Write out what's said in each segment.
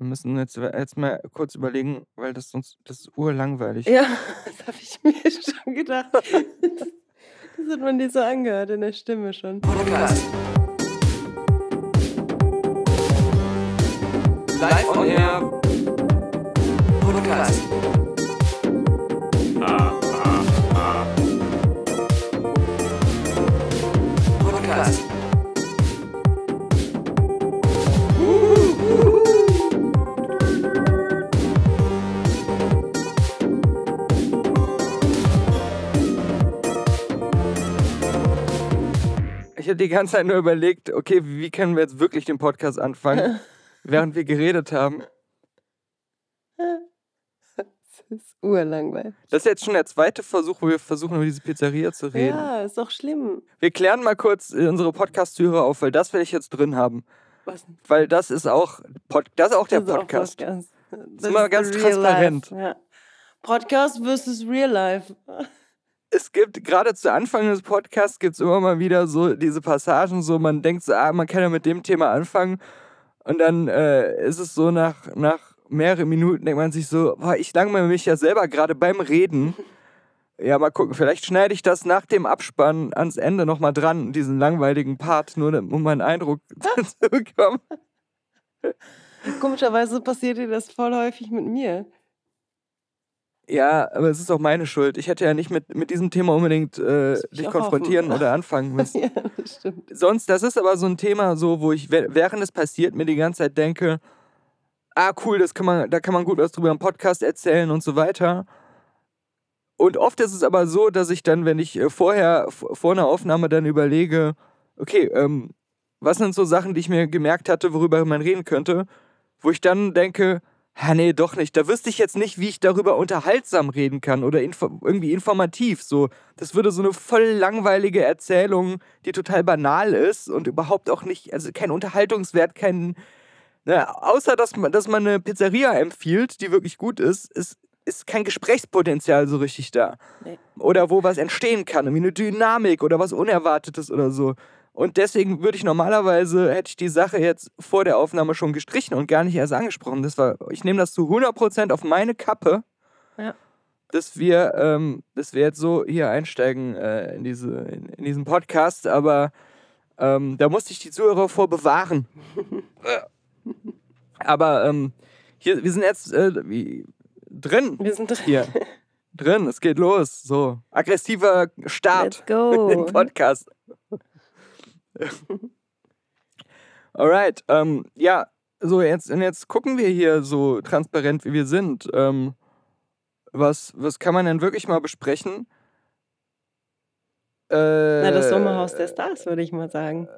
Wir müssen jetzt, jetzt mal kurz überlegen, weil das sonst das ist urlangweilig. Ja, das habe ich mir schon gedacht. Das hat man dir so angehört in der Stimme schon. Podcast. Live on Air. Habe die ganze Zeit nur überlegt, okay, wie können wir jetzt wirklich den Podcast anfangen, während wir geredet haben. Das ist urlangweilig. Das ist jetzt schon der zweite Versuch, wo wir versuchen, über diese Pizzeria zu reden. Ja, ist doch schlimm. Wir klären mal kurz äh, unsere Podcast-Hörer auf, weil das will ich jetzt drin haben. Was? Weil das ist auch, Pod das ist auch der Das ist auch Podcast. Podcast. Das immer ist ganz the real transparent. Ja. Podcast versus Real Life. Es gibt gerade zu Anfang des Podcasts gibt es immer mal wieder so diese Passagen, so man denkt so, ah, man kann ja mit dem Thema anfangen. Und dann äh, ist es so nach, nach mehreren Minuten, denkt man sich so, boah, ich langweile mich ja selber gerade beim Reden. Ja, mal gucken, vielleicht schneide ich das nach dem Abspann ans Ende nochmal dran, diesen langweiligen Part, nur um meinen Eindruck zu bekommen. Komischerweise passiert dir das voll häufig mit mir. Ja, aber es ist auch meine Schuld. Ich hätte ja nicht mit, mit diesem Thema unbedingt äh, dich konfrontieren hoffen. oder anfangen müssen. ja, das stimmt. sonst, das ist aber so ein Thema, so, wo ich, während es passiert, mir die ganze Zeit denke, ah, cool, das kann man, da kann man gut was drüber im Podcast erzählen und so weiter. Und oft ist es aber so, dass ich dann, wenn ich äh, vorher, vor einer Aufnahme dann überlege, okay, ähm, was sind so Sachen, die ich mir gemerkt hatte, worüber man reden könnte, wo ich dann denke, ah, nee, doch nicht. Da wüsste ich jetzt nicht, wie ich darüber unterhaltsam reden kann oder info irgendwie informativ. So, das würde so eine voll langweilige Erzählung, die total banal ist und überhaupt auch nicht, also kein Unterhaltungswert, kein, na, außer dass man, dass man eine Pizzeria empfiehlt, die wirklich gut ist, ist, ist kein Gesprächspotenzial so richtig da. Nee. Oder wo was entstehen kann, irgendwie eine Dynamik oder was Unerwartetes oder so. Und deswegen würde ich normalerweise, hätte ich die Sache jetzt vor der Aufnahme schon gestrichen und gar nicht erst angesprochen. Das war, ich nehme das zu 100% auf meine Kappe, Ja. dass, wir, ähm, dass wir jetzt so hier einsteigen äh, in, diese, in, in diesen Podcast. Aber ähm, da musste ich die Zuhörer vor bewahren. Aber ähm, hier, wir sind jetzt äh, drin. Wir sind drin. Hier. drin, es geht los. So. Aggressiver Start Let's go. in den Podcast. Alright, ähm, ja, so jetzt, und jetzt gucken wir hier so transparent, wie wir sind. Ähm, was, was kann man denn wirklich mal besprechen? Äh, Na, das Sommerhaus der Stars, würde ich mal sagen.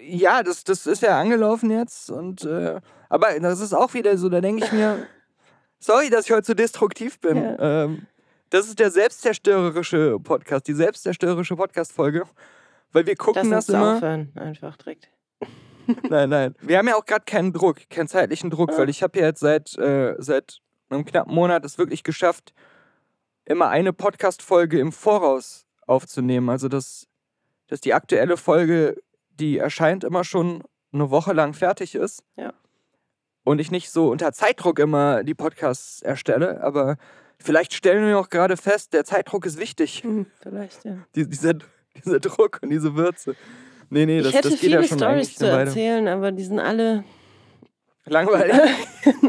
ja, das, das ist ja angelaufen jetzt. Und, äh, aber das ist auch wieder so, da denke ich mir, sorry, dass ich heute so destruktiv bin. Ja. Ähm, das ist der selbstzerstörerische Podcast, die selbstzerstörerische Podcast-Folge. Weil wir gucken uns das immer. aufhören, einfach direkt. Nein, nein. Wir haben ja auch gerade keinen Druck, keinen zeitlichen Druck, Ah. weil ich habe ja jetzt seit, äh, seit einem knappen Monat es wirklich geschafft, immer eine Podcast-Folge im Voraus aufzunehmen. Also, dass, dass die aktuelle Folge, die erscheint, immer schon eine Woche lang fertig ist. Ja. Und ich nicht so unter Zeitdruck immer die Podcasts erstelle, aber vielleicht stellen wir auch gerade fest, der Zeitdruck ist wichtig. Hm, vielleicht, ja. Die, dieser, dieser Druck und diese Würze. Nee, nee, das, ich hätte das geht viele ja schon Stories eigentlich zu erzählen, aber die sind alle. Langweilig.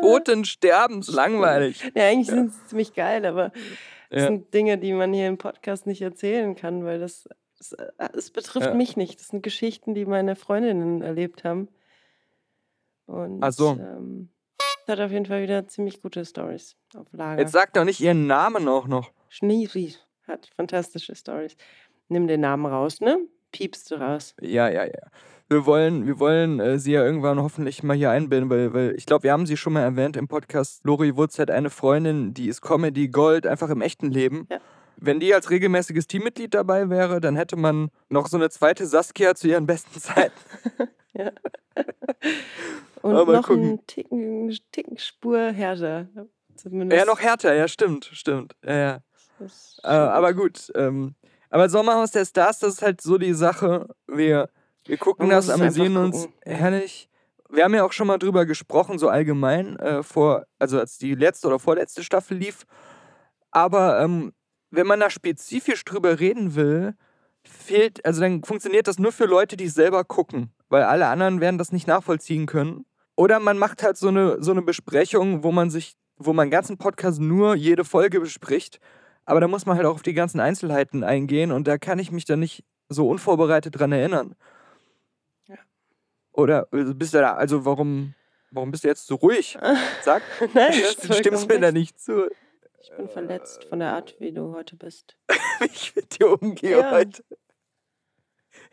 Toten, Sterbens, langweilig. Ja, eigentlich sind sie ziemlich geil, aber das Ja. sind Dinge, die man hier im Podcast nicht erzählen kann, weil das. Es, äh, es betrifft Ja. mich nicht. Das sind Geschichten, die meine Freundinnen erlebt haben. Und Ach so. ähm, es hat auf jeden Fall wieder ziemlich gute Stories auf Lager. Jetzt sag doch nicht ihren Namen auch noch. Schneeries hat fantastische Stories. Nimm den Namen raus, ne? Piepst du raus. Ja, ja, ja. Wir wollen, wir wollen äh, sie ja irgendwann hoffentlich mal hier einbinden, weil, weil ich glaube, wir haben sie schon mal erwähnt im Podcast. Lori Wutz hat eine Freundin, die ist Comedy Gold, einfach im echten Leben. Ja. Wenn die als regelmäßiges Teammitglied dabei wäre, dann hätte man noch so eine zweite Saskia zu ihren besten Zeiten. Ja. Und Aber noch gucken. einen Ticken, Ticken Spur härter. Zumindest. Ja, noch härter, ja, stimmt, stimmt. Ja, ja. Äh, aber gut. ähm, aber Sommerhaus der Stars, das ist halt so die Sache. Wir, wir gucken das, amüsieren uns herrlich. wir haben ja auch schon mal drüber gesprochen, so allgemein, äh, vor, also als die letzte oder vorletzte Staffel lief. Aber ähm, wenn man da spezifisch drüber reden will, fehlt, also dann funktioniert das nur für Leute, die es selber gucken, weil alle anderen werden das nicht nachvollziehen können. Oder man macht halt so eine, so eine Besprechung, wo man sich, wo man ganzen Podcast nur jede Folge bespricht. Aber da muss man halt auch auf die ganzen Einzelheiten eingehen und da kann ich mich dann nicht so unvorbereitet dran erinnern. Ja. Oder äh, bist du da, also warum, warum bist du jetzt so ruhig? Sag, Nein, stimmst mir da recht. nicht zu, Ich bin verletzt von der Art, wie du heute bist. wie ich mit dir umgehe Ja. heute.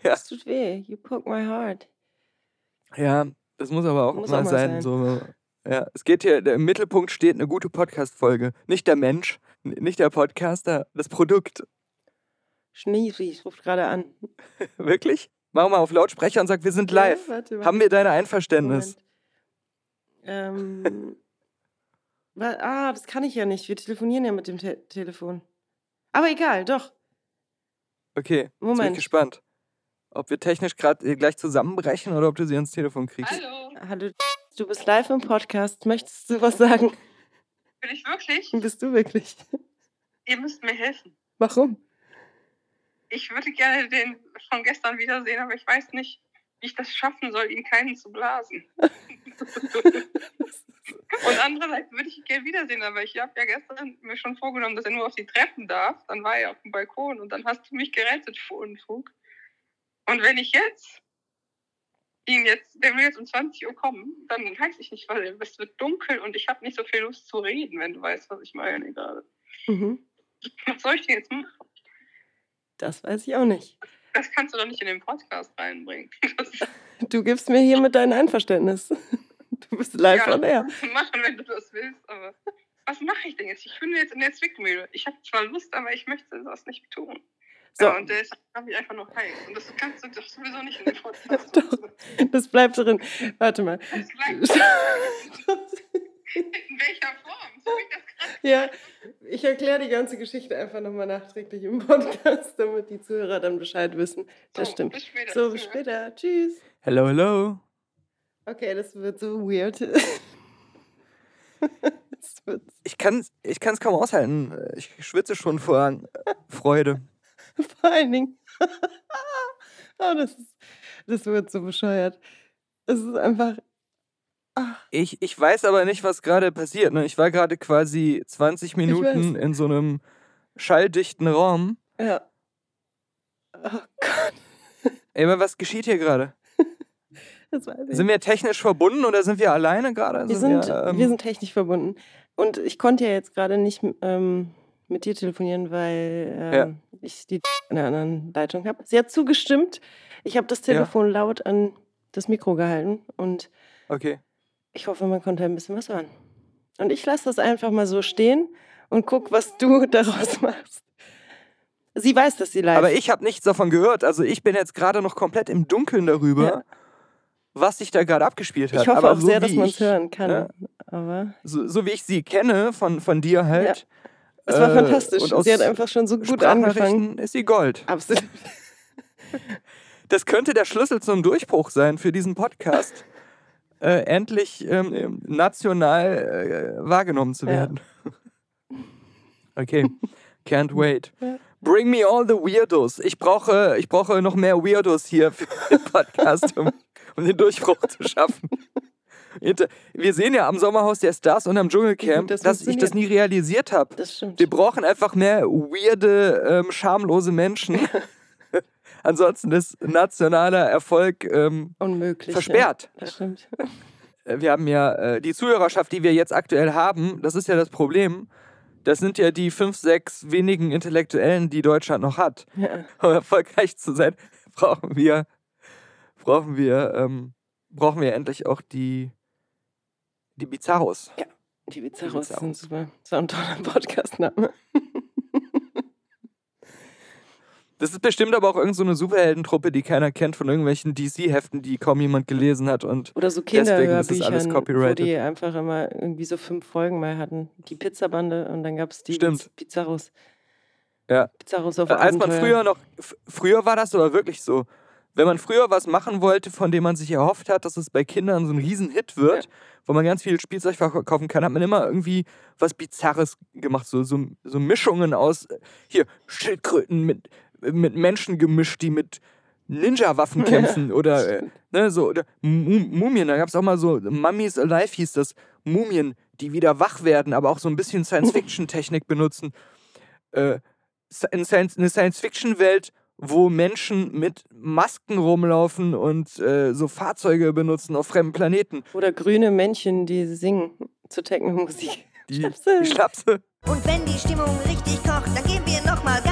Ja. Es tut weh. You poke my heart. Ja, das muss aber auch Muss mal auch sein. sein. So, ja, es geht hier, im Mittelpunkt steht eine gute Podcast-Folge. Nicht der Mensch, nicht der Podcaster, das Produkt. Schneefi ruft gerade an. Wirklich? Mach mal auf Lautsprecher und sag, wir sind live. Ja, warte, Haben wir dein Einverständnis? Moment. Ähm, ah, das kann ich ja nicht. Wir telefonieren ja mit dem Te Telefon. Aber egal, doch. Okay, jetzt bin ich Moment. gespannt. Ob wir technisch gerade gleich zusammenbrechen oder ob du sie ans Telefon kriegst. Hallo, Hallo, du bist live im Podcast. Möchtest du was sagen? Bin ich wirklich? Bist du wirklich? Ihr müsst mir helfen. Warum? Ich würde gerne den von gestern wiedersehen, aber ich weiß nicht, wie ich das schaffen soll, ihn keinen zu blasen. Und andererseits würde ich ihn gerne wiedersehen, aber ich habe ja gestern mir schon vorgenommen, dass er nur auf die Treppen darf. Dann war er auf dem Balkon und dann hast du mich gerettet vor Unfug. Und wenn ich jetzt ihn jetzt, der will jetzt um 20 Uhr kommen, dann weiß ich nicht, weil es wird dunkel und ich habe nicht so viel Lust zu reden, wenn du weißt, was ich meine gerade. Mhm. Was soll ich denn jetzt machen? Das weiß ich auch nicht. Das kannst du doch nicht in den Podcast reinbringen. Das Du gibst mir hiermit dein Einverständnis. Du bist live Ja. on air. machen, wenn du das willst, aber was mache ich denn jetzt? Ich bin jetzt in der Zwickmühle. Ich habe zwar Lust, aber ich möchte das nicht tun. So, Ja, und deshalb habe ich einfach nur heiß. Und das kannst du doch sowieso nicht in den Podcast. Doch. das bleibt drin. Warte mal. Das bleibt in welcher Form? So gerade Ja, ich erkläre die ganze Geschichte einfach nochmal nachträglich im Podcast, damit die Zuhörer dann Bescheid wissen. Das So, stimmt. Bis später. So, bis später. Tschüss. Hello, hello. Okay, das wird so weird. Ich kann es ich kann's kaum aushalten. Ich schwitze schon vor Freude. vor allen Dingen. oh, das, ist, das wird so bescheuert. Es ist einfach. Ah, Ich, ich weiß aber nicht, was gerade passiert. Ne? Ich war gerade quasi 20 Minuten in so einem schalldichten Raum. ja. Oh Gott, Ey, aber was geschieht hier gerade? das weiß ich. Sind wir technisch verbunden oder sind wir alleine gerade? Wir sind, ähm, wir sind technisch verbunden. Und ich konnte ja jetzt gerade nicht ähm, mit dir telefonieren, weil ähm, ich die in der anderen Leitung habe. Sie hat zugestimmt. Ich habe das Ja. Telefon laut an das Mikro gehalten und Okay. ich hoffe, man konnte ein bisschen was hören. Und ich lasse das einfach mal so stehen und guck, was du daraus machst. Sie weiß, dass sie live Aber ich habe nichts davon gehört. Also ich bin jetzt gerade noch komplett im Dunkeln darüber, Ja. was sich da gerade abgespielt hat. Ich hoffe Aber auch so sehr, dass man es hören kann. ja. Aber So, so wie ich sie kenne von, von dir halt. Es war äh, fantastisch. und Sie hat einfach schon so gut angefangen. ist sie Gold. Absolut. Das könnte der Schlüssel zum Durchbruch sein für diesen Podcast. äh, endlich ähm, ähm, national äh, wahrgenommen zu Ja. werden. okay, can't wait. Ja. Bring me all the Weirdos. Ich brauche, ich brauche noch mehr Weirdos hier für den Podcast, um, um den Durchbruch zu schaffen. Wir sehen ja am Sommerhaus der Stars und am Dschungelcamp, das dass ich das nie realisiert habe. Das stimmt. Wir brauchen einfach mehr weirde, ähm, schamlose Menschen. Ansonsten ist nationaler Erfolg ähm, Unmöglich. versperrt. Ja, das stimmt. Äh, Wir haben ja äh, die Zuhörerschaft, die wir jetzt aktuell haben, das ist ja das Problem. Das sind ja die fünf, sechs wenigen Intellektuellen, die Deutschland noch hat. Ja. Um erfolgreich zu sein, brauchen wir, brauchen wir, ähm, brauchen wir endlich auch die, die Bizarros. Die Bizarros Bizarros. sind super. Das war ein toller Podcast-Name. Das ist bestimmt aber auch irgendeine so eine Superheldentruppe, die keiner kennt von irgendwelchen DC-Heften, die kaum jemand gelesen hat. Und Oder so Deswegen ist das Kinderhörbüchern, alles wo die einfach immer irgendwie so fünf Folgen mal hatten. Die Pizzabande und dann gab es die Stimmt. Bizarros. Ja. Bizarros auf äh, als man früher noch, früher war das aber wirklich so. Wenn man früher was machen wollte, von dem man sich erhofft hat, dass es bei Kindern so ein Riesenhit wird, wo man ganz viel Spielzeug verkaufen kann, hat man immer irgendwie was Bizarres gemacht. So, so, so Mischungen aus, äh, hier, Schildkröten mit, mit Menschen gemischt, die mit Ninja-Waffen kämpfen oder, äh, ne, so, oder Mu- Mumien. Da gab es auch mal so, Mummies Alive hieß das, Mumien, die wieder wach werden, aber auch so ein bisschen Science-Fiction-Technik benutzen. Äh, eine Science-Fiction-Welt, wo Menschen mit Masken rumlaufen und äh, so Fahrzeuge benutzen auf fremden Planeten. Oder grüne Männchen, die singen zur Techno-Musik. Die Schnapse. Schlapse. Und wenn die Stimmung richtig kocht, dann geben wir nochmal Gas.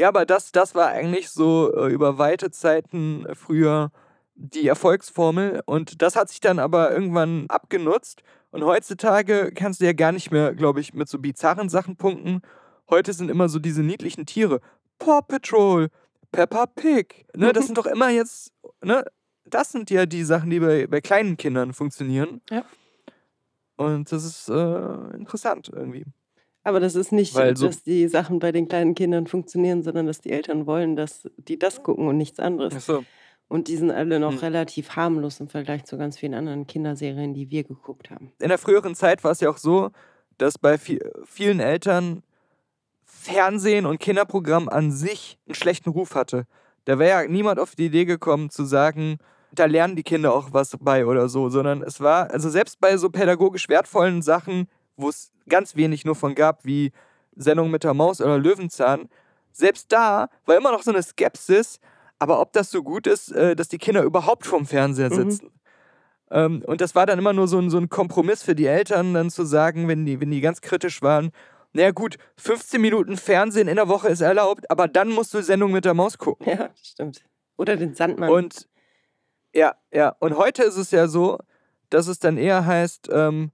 Ja, aber das, das war eigentlich so äh, über weite Zeiten früher die Erfolgsformel und das hat sich dann aber irgendwann abgenutzt und heutzutage kannst du ja gar nicht mehr, glaube ich, mit so bizarren Sachen punkten. Heute sind immer so diese niedlichen Tiere. Paw Patrol, Peppa Pig. Ne, das sind doch immer jetzt, ne, das sind ja die Sachen, die bei, bei kleinen Kindern funktionieren. Ja. Und das ist äh, interessant irgendwie. Aber das ist nicht, Weil so- dass die Sachen bei den kleinen Kindern funktionieren, sondern dass die Eltern wollen, dass die das gucken und nichts anderes. Achso. Und die sind alle noch Hm. relativ harmlos im Vergleich zu ganz vielen anderen Kinderserien, die wir geguckt haben. in der früheren Zeit war es ja auch so, dass bei vi- vielen Eltern Fernsehen und Kinderprogramm an sich einen schlechten Ruf hatte. Da wäre ja niemand auf die Idee gekommen zu sagen, da lernen die Kinder auch was bei oder so, sondern es war, also selbst bei so pädagogisch wertvollen Sachen, wo es ganz wenig nur von gab, wie Sendung mit der Maus oder Löwenzahn, selbst da war immer noch so eine Skepsis, aber ob das so gut ist, äh, dass die Kinder überhaupt vorm Fernseher Mhm. sitzen. Ähm, und das war dann immer nur so ein, so ein Kompromiss für die Eltern, dann zu sagen, wenn die, wenn die ganz kritisch waren, naja gut, 15 Minuten Fernsehen in der Woche ist erlaubt, aber dann musst du Sendung mit der Maus gucken. Ja, stimmt. Oder den Sandmann. Und ja, ja, und heute ist es ja so, dass es dann eher heißt, ähm,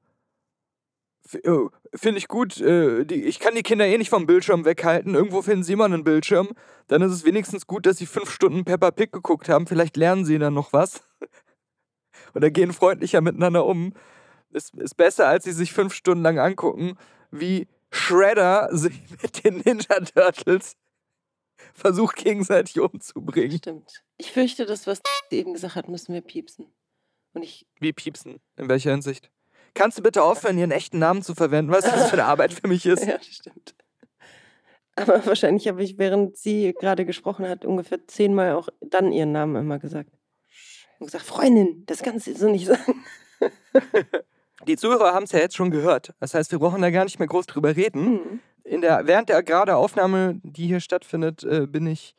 finde ich gut, äh, die, ich kann die Kinder eh nicht vom Bildschirm weghalten, irgendwo finden sie immer einen Bildschirm, dann ist es wenigstens gut, dass sie fünf Stunden Peppa Pig geguckt haben, vielleicht lernen sie dann noch was. Oder gehen freundlicher miteinander um. Ist, ist besser, als sie sich fünf Stunden lang angucken, wie Shredder sich mit den Ninja Turtles versucht gegenseitig umzubringen. Stimmt. Ich fürchte, das, was eben gesagt hat, müssen wir piepsen. Und ich, Wie piepsen? In welcher Hinsicht? Kannst du bitte aufhören, ihren echten Namen zu verwenden? Was für eine Arbeit für mich ist? ja, das stimmt. Aber wahrscheinlich habe ich, während sie gerade gesprochen hat, ungefähr zehnmal auch dann ihren Namen immer gesagt. Und gesagt, Freundin, das kannst du so nicht sagen. Die Zuhörer haben es ja jetzt schon gehört. Das heißt, wir brauchen da gar nicht mehr groß drüber reden. Hm. In der, während der gerade Aufnahme, die hier stattfindet, äh, bin, ich,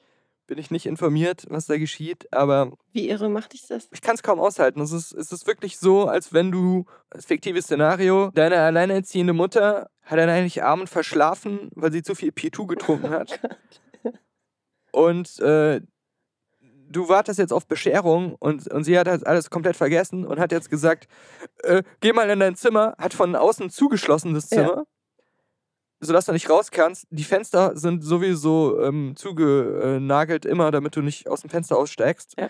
bin ich nicht informiert, was da geschieht. Aber Wie irre macht dich das? ich kann es kaum aushalten. Es ist, es ist wirklich so, als wenn du, das fiktives Szenario, deine alleinerziehende Mutter hat an eigentlich Abend verschlafen, weil sie zu viel P2 getrunken hat. Und äh, du wartest jetzt auf Bescherung und, und sie hat das alles komplett vergessen und hat jetzt gesagt, äh, geh mal in dein Zimmer, hat von außen zugeschlossen das Ja. Sodass du nicht raus kannst. Die Fenster sind sowieso ähm, zugenagelt immer, damit du nicht aus dem Fenster aussteigst. Ja.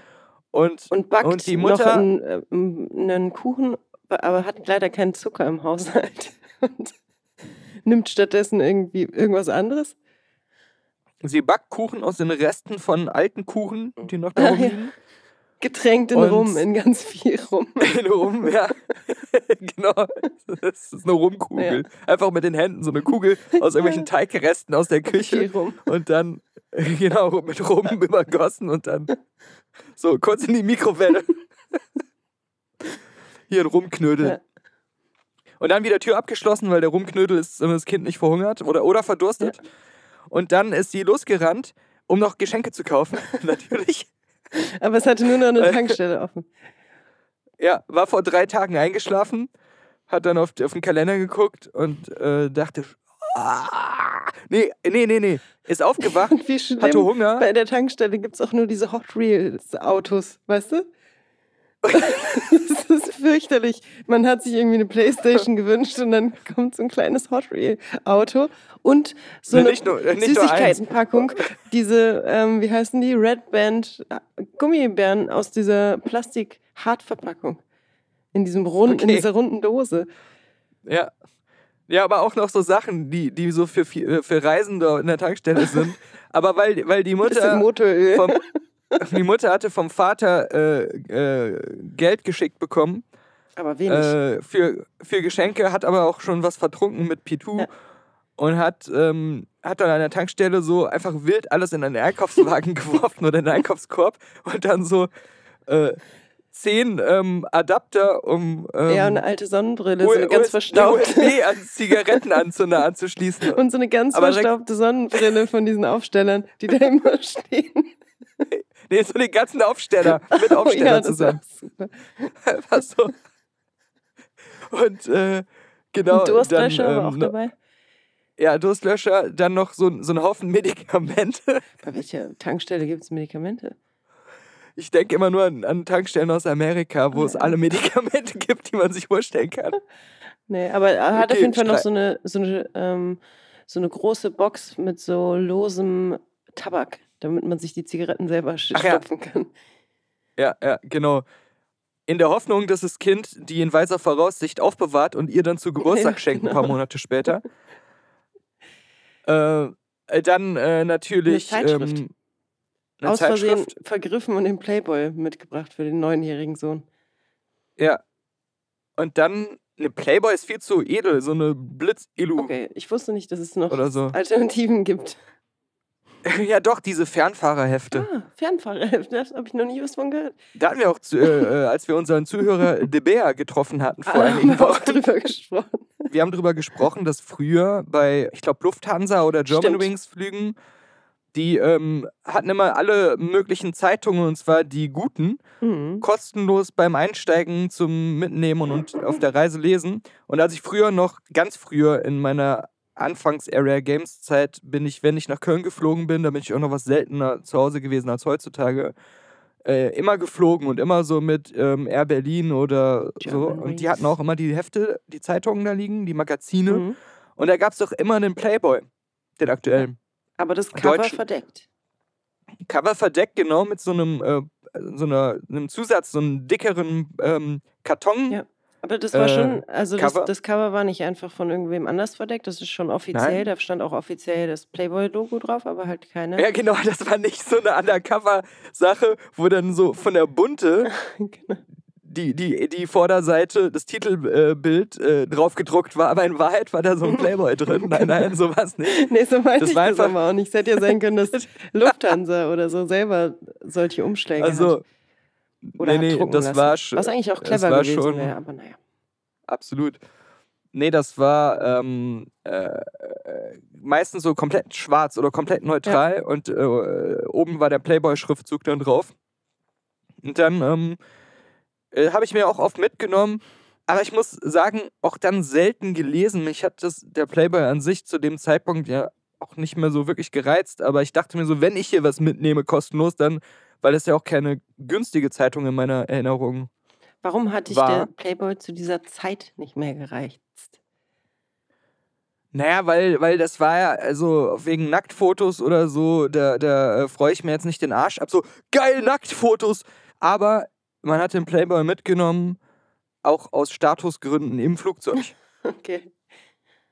Und, Und backt Und die noch Mutter- einen, äh, einen Kuchen, aber hat leider keinen Zucker im Haushalt. Und nimmt stattdessen irgendwie irgendwas anderes. sie backt Kuchen aus den Resten von alten Kuchen, die noch da Ah, ja. rumliegen. Getränkt in Und- Rum, in ganz viel Rum. Eine Rum, ja. genau. Das ist eine Rumkugel. Einfach mit den Händen so eine Kugel aus irgendwelchen Teigresten aus der Viel Küche Rum. und dann, genau, mit Rum übergossen und dann so kurz in die Mikrowelle. Hier ein Rumknödel. Ja. Und dann wieder Tür abgeschlossen, weil der Rumknödel ist, damit das Kind nicht verhungert oder, oder verdurstet. Und dann ist sie losgerannt, um noch Geschenke zu kaufen, natürlich. Aber es hatte nur noch eine Äh. Tankstelle offen. Ja, war vor drei Tagen eingeschlafen, hat dann auf, auf den Kalender geguckt und äh, dachte, ah, nee, nee, nee, nee, ist aufgewacht, hatte Hunger. bei der Tankstelle gibt es auch nur diese Hot Wheels Autos, weißt du? Das ist fürchterlich. Man hat sich irgendwie eine Playstation gewünscht und dann kommt so ein kleines Hot Wheel Auto und so eine nur-. Süßigkeitenpackung. Diese, ähm, wie heißen die? Red Band Gummibären aus dieser Plastik Hartverpackung. In diesem runden, in Okay. dieser runden Dose. Ja. Ja, aber auch noch so Sachen, die, die so für, für Reisende in der Tankstelle sind. aber weil, weil die Mutter. Motoröl. Vom, die Mutter hatte vom Vater äh, äh, Geld geschickt bekommen aber wenig. äh, für, für Geschenke, hat aber auch schon was vertrunken mit Pitu Ja. und hat, ähm, hat dann an der Tankstelle so einfach wild alles in einen Einkaufswagen geworfen oder in den Einkaufskorb und dann so äh, zehn ähm, Adapter, um ähm, ja, eine alte Sonnenbrille, so eine ganz verstaubte. USB an Zigarettenanzünder anzuschließen. Und so eine ganz Aber verstaubte Sonnenbrille von diesen Aufstellern, die da immer stehen. Nee, so den ganzen Aufsteller mit Aufsteller oh, ja, zusammen. Einfach so. Und äh, genau. Und Durstlöscher dann, war auch ähm, dabei. Ja, Durstlöscher, dann noch so, so ein Haufen Medikamente. Bei welcher Tankstelle gibt es Medikamente? Ich denke immer nur an, an Tankstellen aus Amerika, wo es Ja. alle Medikamente gibt, die man sich vorstellen kann. Nee, aber er hat auf Okay, jeden Fall noch so eine, so, eine, ähm, so eine große Box mit so losem Tabak, damit man sich die Zigaretten selber Ach ja. stopfen kann. Ja, ja, genau. In der Hoffnung, dass das Kind die in weiser Voraussicht aufbewahrt und ihr dann zu Geburtstag Ja, schenkt, ein genau. paar Monate später. äh, dann äh, natürlich Eine Zeitschrift. ähm, eine Aus Versehen Zeitschrift. vergriffen und den Playboy mitgebracht für den neunjährigen Sohn. Ja. Und dann, eine Playboy ist viel zu edel, so eine Blitz-Ilu Okay, ich wusste nicht, dass es noch so. Alternativen gibt. ja, doch, diese Fernfahrerhefte. Ah, Fernfahrer, das habe ich noch nie was von gehört. Da hatten wir auch, zu, äh, äh, als wir unseren Zuhörer De Beer getroffen hatten vor Ah, haben einigen wir auch Wochen, drüber gesprochen. wir haben darüber gesprochen, dass früher bei, ich glaube, Lufthansa oder German Stimmt. Wings Flügen, die ähm, hatten immer alle möglichen Zeitungen, und zwar die guten, Mhm. kostenlos beim Einsteigen zum Mitnehmen und auf der Reise lesen. Und als ich früher noch, ganz früher in meiner Anfangs-Area Games Zeit, bin ich, wenn ich nach Köln geflogen bin, da bin ich auch noch was seltener zu Hause gewesen als heutzutage, äh, immer geflogen und immer so mit ähm, Air Berlin oder so. German Und die hatten auch immer die Hefte, die Zeitungen da liegen, die Magazine. Mhm. Und da gab es doch immer einen Playboy, den aktuellen. Aber das Cover Deutsch- verdeckt. Cover verdeckt, genau, mit so einem, äh, so einer, einem Zusatz, so einem dickeren ähm, Karton. Ja. Aber das war Äh, schon, also das, Cover? das Cover war nicht einfach von irgendwem anders verdeckt, das ist schon offiziell, Nein. da stand auch offiziell das Playboy-Logo drauf, aber halt keine. Ja, genau, das war nicht so eine Undercover-Sache, wo dann so von der Bunte Genau. die, die, die Vorderseite, das Titelbild äh, drauf gedruckt war, aber in Wahrheit war da so ein Playboy drin. Nein, nein, sowas nicht. Nee, so meinte Das ich war das einfach- aber auch nicht. Es hätte ja sein können, dass Lufthansa oder so selber solche Umschläge Also, hat. Oder nee, nee, das lassen. war schon. Was eigentlich auch clever war gewesen schon- wäre, aber naja. Absolut. Nee, das war ähm, äh, äh, meistens so komplett schwarz oder komplett neutral und äh, oben war der Playboy-Schriftzug dann drauf. Und dann ähm, äh, habe ich mir auch oft mitgenommen, aber ich muss sagen, auch dann selten gelesen. Mich hat das, der Playboy an sich zu dem Zeitpunkt ja auch nicht mehr so wirklich gereizt, aber ich dachte mir so, wenn ich hier was mitnehme, kostenlos, dann, weil das ja auch keine günstige Zeitung in meiner Erinnerung Warum hat dich War- der Playboy zu dieser Zeit nicht mehr gereicht? Naja, weil, weil das war ja, also wegen Nacktfotos oder so, da, da äh, freue ich mir jetzt nicht den Arsch ab. So, geil, Nacktfotos! Aber man hat den Playboy mitgenommen, auch aus Statusgründen im Flugzeug. Okay.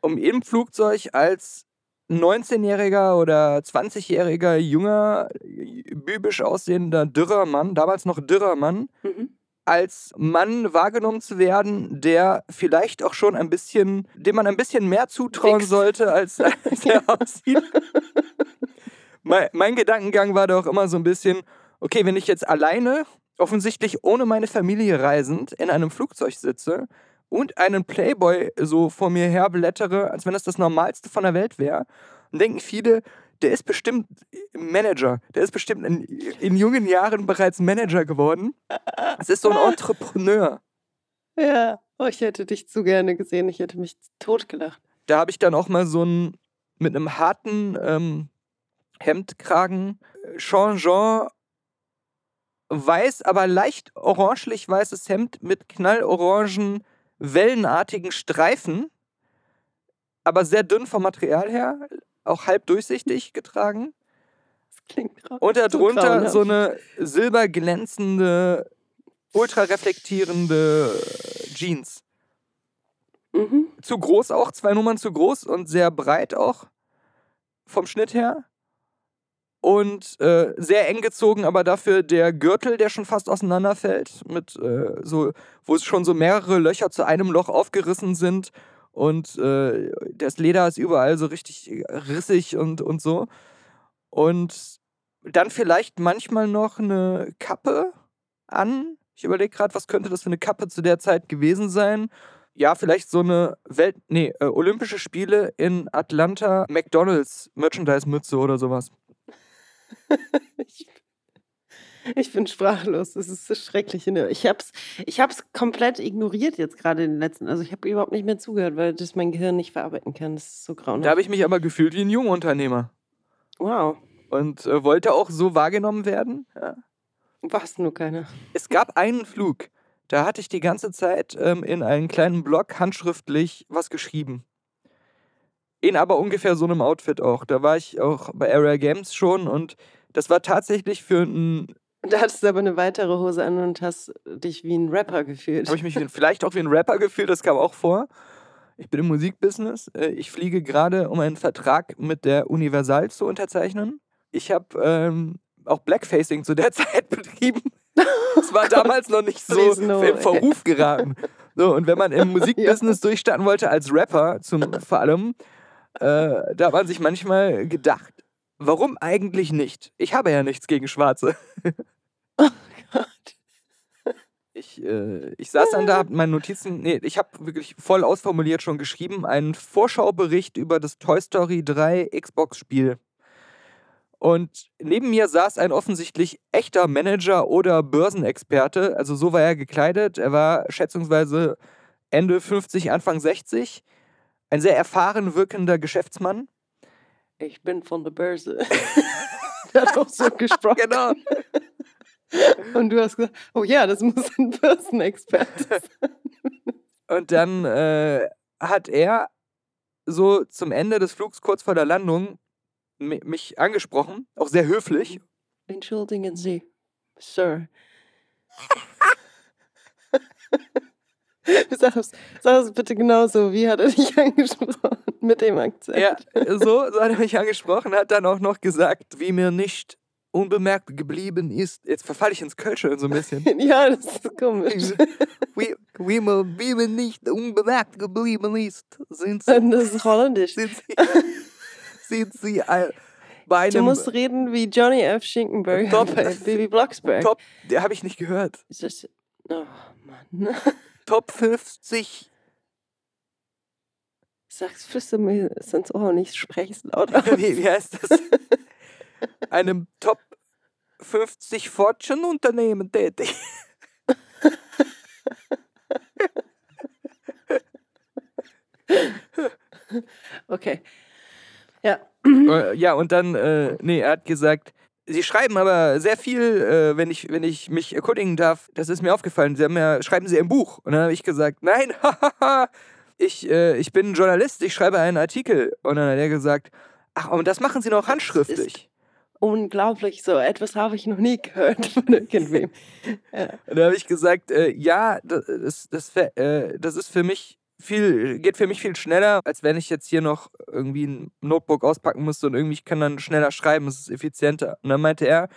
Um im Flugzeug als 19-jähriger oder 20-jähriger, junger, bübisch aussehender, dürrer Mann, damals noch dürrer Mann, Mhm. als Mann wahrgenommen zu werden, der vielleicht auch schon ein bisschen, dem man ein bisschen mehr zutrauen Wichst. sollte, als, als er aussieht. mein, mein Gedankengang war doch immer so ein bisschen, okay, wenn ich jetzt alleine, offensichtlich ohne meine Familie reisend, in einem Flugzeug sitze und einen Playboy so vor mir her blättere, als wenn das das Normalste von der Welt wäre, dann denken viele, der ist bestimmt Manager. Der ist bestimmt in, in jungen Jahren bereits Manager geworden. Es ist so ein Entrepreneur. Ja, oh, ich hätte dich zu gerne gesehen. Ich hätte mich totgelacht. Da habe ich dann auch mal so ein mit einem harten ähm, Hemdkragen, äh, Jean-Jean, weiß, aber leicht orangelich weißes Hemd mit knallorangen, wellenartigen Streifen, aber sehr dünn vom Material her, auch halb durchsichtig getragen. Das klingt Und so darunter grauenhaft. so eine silberglänzende ultra reflektierende äh, Jeans. Mhm. Zu groß auch, zwei Nummern zu groß und sehr breit auch vom Schnitt her. Und äh, sehr eng gezogen, aber dafür der Gürtel, der schon fast auseinanderfällt, mit äh, so, wo es schon so mehrere Löcher zu einem Loch aufgerissen sind und äh, das Leder ist überall so richtig rissig und, und so. Und dann vielleicht manchmal noch eine Kappe an. Ich überlege gerade, was könnte das für eine Kappe zu der Zeit gewesen sein? Ja, vielleicht so eine Welt, nee, äh, Olympische Spiele in Atlanta McDonalds Merchandise-Mütze oder sowas. Ich, ich bin sprachlos. Das ist so schrecklich. Ich hab's, ich hab's komplett ignoriert jetzt gerade in den letzten. Also ich habe überhaupt nicht mehr zugehört, weil das mein Gehirn nicht verarbeiten kann. Das ist so grauenhaft. Da habe ich mich aber gefühlt wie ein Jungunternehmer wow. und äh, wollte auch so wahrgenommen werden. Ja. War's nur keiner. Es gab einen Flug, da hatte ich die ganze Zeit ähm, in einen kleinen Blog handschriftlich was geschrieben. In aber ungefähr so einem Outfit auch. Da war ich auch bei Area Games schon und das war tatsächlich für ein, Da hattest du aber eine weitere Hose an und hast dich wie ein Rapper gefühlt. habe ich mich vielleicht auch wie ein Rapper gefühlt, das kam auch vor. Ich bin im Musikbusiness. äh, Ich fliege gerade, um einen Vertrag mit der Universal zu unterzeichnen. Ich habe ähm, auch Blackfacing zu der Zeit betrieben. Es war damals noch nicht so no. im Verruf geraten. So, und wenn man im Musikbusiness durchstarten wollte als Rapper, zum, vor allem, äh, da hat man sich manchmal gedacht, warum eigentlich nicht? Ich habe ja nichts gegen Schwarze. Ich, äh, ich saß dann da, hab meine Notizen, nee, ich habe wirklich voll ausformuliert schon geschrieben, einen Vorschaubericht über das Toy Story 3 Xbox-Spiel. Und neben mir saß ein offensichtlich echter Manager oder Börsenexperte, also so war er gekleidet. Er war schätzungsweise Ende 50, Anfang 60. Ein sehr erfahren wirkender Geschäftsmann. Ich bin von der Börse. Der hat auch so gesprochen. Genau. Und du hast gesagt, oh ja, das muss ein Börsenexperte sein. Und dann äh, hat er so zum Ende des Flugs, kurz vor der Landung, mi- mich angesprochen, auch sehr höflich. Entschuldigen Sie, Sir. Sag es, sag es bitte genauso. Wie hat er dich angesprochen? Mit dem Akzent. Ja, so, so hat er mich angesprochen, hat dann auch noch gesagt, wie mir nicht unbemerkt geblieben ist. Jetzt verfalle ich ins Kölsche so ein bisschen. Ja, das ist komisch. wie, wie, mir, wie mir nicht unbemerkt geblieben ist, sind Sie, das ist holländisch. sind Sie, sind Sie all- bei Du einem musst reden wie Johnny F. Schinkenberger Top- Baby Blocksberg. Top, der habe ich nicht gehört. Ist das, oh Mann. Top 50 Sag's flüster mir es ins Ohr und ich spreche es laut aus. wie, wie heißt das? Einem Top 50 Fortune-Unternehmen tätig. Okay. Ja. Äh, ja, und dann, äh, nee, er hat gesagt, Sie schreiben aber sehr viel, äh, wenn, ich, wenn ich mich erkundigen darf. Das ist mir aufgefallen. Sie haben ja, schreiben Sie ein Buch. Und dann habe ich gesagt, nein, hahaha, ich, äh, ich bin Journalist, ich schreibe einen Artikel. Und dann hat er gesagt, ach, und das machen Sie noch handschriftlich. Unglaublich, so etwas habe ich noch nie gehört von irgendwem. Und da habe ich gesagt, äh, ja, das, das, das, äh, das ist für mich viel, geht für mich viel schneller, als wenn ich jetzt hier noch irgendwie ein Notebook auspacken müsste und irgendwie ich kann dann schneller schreiben, es ist effizienter. Und dann meinte er,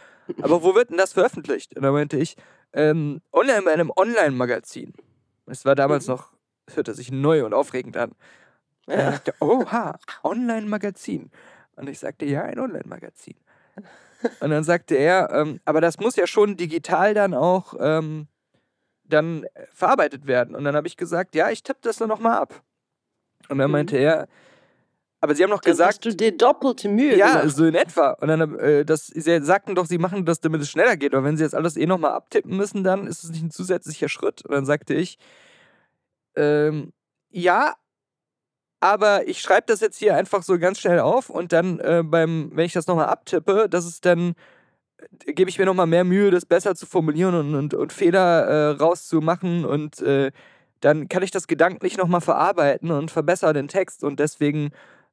aber wo wird denn das veröffentlicht? Und dann meinte ich, ähm, online bei einem Online-Magazin. Es war damals noch, es hörte sich neu und aufregend an. Und er Ja. sagte, oha, Online-Magazin. Und ich sagte, ja, ein Online-Magazin. Und dann sagte er, ähm, aber das muss ja schon digital dann auch ähm, dann äh, verarbeitet werden. Und dann habe ich gesagt, ja, ich tippe das dann nochmal ab. Und dann Mhm. meinte er, aber Sie haben noch Dann gesagt, hast du dir doppelte Mühe ja, gemacht. so in etwa. Und dann, äh, das, Sie sagten doch, Sie machen das, damit es schneller geht. Aber wenn Sie jetzt alles eh nochmal abtippen müssen, dann ist es nicht ein zusätzlicher Schritt. Und dann sagte ich, ähm, ja, aber ich schreibe das jetzt hier einfach so ganz schnell auf und dann äh, beim, wenn ich das nochmal abtippe, das ist dann, gebe ich mir nochmal mehr Mühe, das besser zu formulieren und, und, und Fehler äh, rauszumachen und äh, dann kann ich das gedanklich nochmal verarbeiten und verbessere den Text und deswegen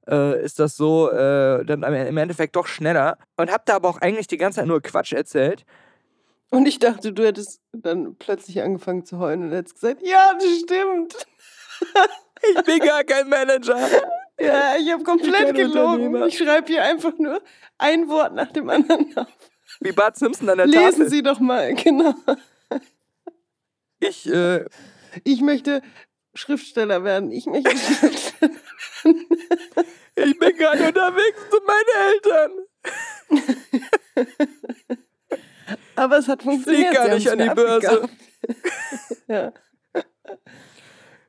äh, ist das so äh, dann im Endeffekt doch schneller und habe da aber auch eigentlich die ganze Zeit nur Quatsch erzählt. Und ich dachte, du hättest dann plötzlich angefangen zu heulen und hättest gesagt, ja, das stimmt. Ich bin gar kein Manager. Ja, ich habe komplett kein gelogen. Ich schreibe hier einfach nur ein Wort nach dem anderen auf. Wie Bart Simpson an der Lesen Tafel. Sie doch mal, genau. Ich, äh, Ich möchte Schriftsteller werden. Ich möchte Schriftsteller ich bin gerade unterwegs zu meinen Eltern. Aber es hat funktioniert. gar Sie nicht an die Börse. ja.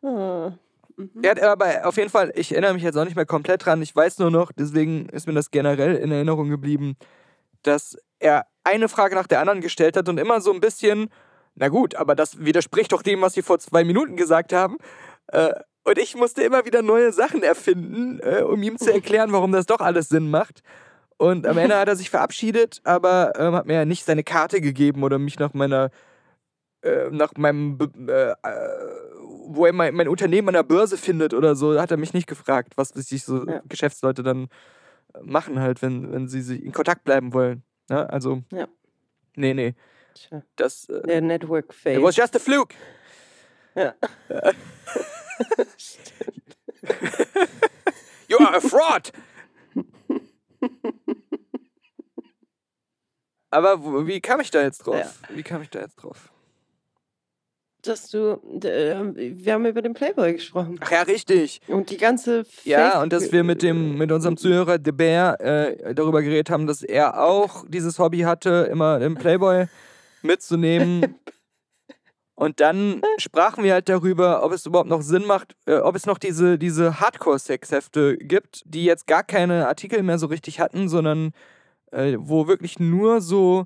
Ah. Er hat aber auf jeden Fall, ich erinnere mich jetzt auch nicht mehr komplett dran. Ich weiß nur noch, deswegen ist mir das generell in Erinnerung geblieben, dass er eine Frage nach der anderen gestellt hat und immer so ein bisschen, na gut, aber das widerspricht doch dem, was Sie vor zwei Minuten gesagt haben. Äh, und ich musste immer wieder neue Sachen erfinden, äh, um ihm zu erklären, warum das doch alles Sinn macht. Und am Ende hat er sich verabschiedet, aber ähm, hat mir ja nicht seine Karte gegeben oder mich nach meiner, äh, nach meinem, äh, äh, wo er mein, mein Unternehmen an der Börse findet oder so, hat er mich nicht gefragt, was sich so Ja. Geschäftsleute dann machen halt, wenn, wenn sie sich in Kontakt bleiben wollen. Ne? Also, Ja. nee, nee, Tja, das, äh, Der Network it Fail. was just a fluke. Ja. You are a fraud! Aber wie kam ich da jetzt drauf? Wie kam ich da jetzt drauf? Dass du, äh, wir haben über den Playboy gesprochen. Ach ja, richtig. Und die ganze Ja, Fake- und dass wir mit dem, mit unserem Zuhörer De Bear äh, darüber geredet haben, dass er auch dieses Hobby hatte, immer den Playboy mitzunehmen. Und dann sprachen wir halt darüber, ob es überhaupt noch Sinn macht, äh, ob es noch diese, diese Hardcore-Sex-Hefte gibt, die jetzt gar keine Artikel mehr so richtig hatten, sondern äh, wo wirklich nur so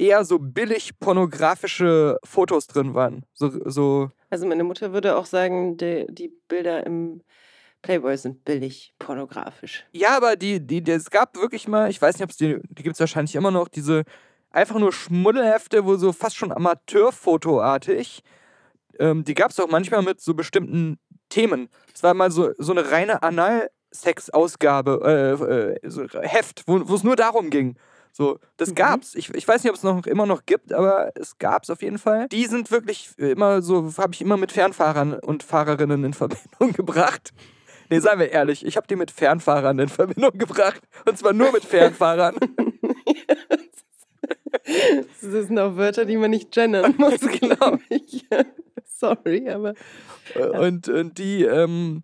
eher so billig pornografische Fotos drin waren. So, so Also meine Mutter würde auch sagen, die, die Bilder im Playboy sind billig pornografisch. Ja, aber die, die, die, es gab wirklich mal, ich weiß nicht, ob es die, die gibt es wahrscheinlich immer noch, diese einfach nur Schmuddelhefte, wo so fast schon Amateurfotoartig, ähm, die gab es auch manchmal mit so bestimmten Themen. Es war mal so, so eine reine Analsex-Ausgabe, äh, äh, so Heft, wo wo es nur darum ging. So, das Mhm. gab's. Ich, ich weiß nicht, ob es noch immer noch gibt, aber es gab's auf jeden Fall. Die sind wirklich immer so, habe ich immer mit Fernfahrern und Fahrerinnen in Verbindung gebracht. Nee, seien wir ehrlich, ich habe die mit Fernfahrern in Verbindung gebracht. Und zwar nur mit Fernfahrern. Das sind auch Wörter, die man nicht gendern muss, glaube ich. Sorry, aber Und, und die, ähm,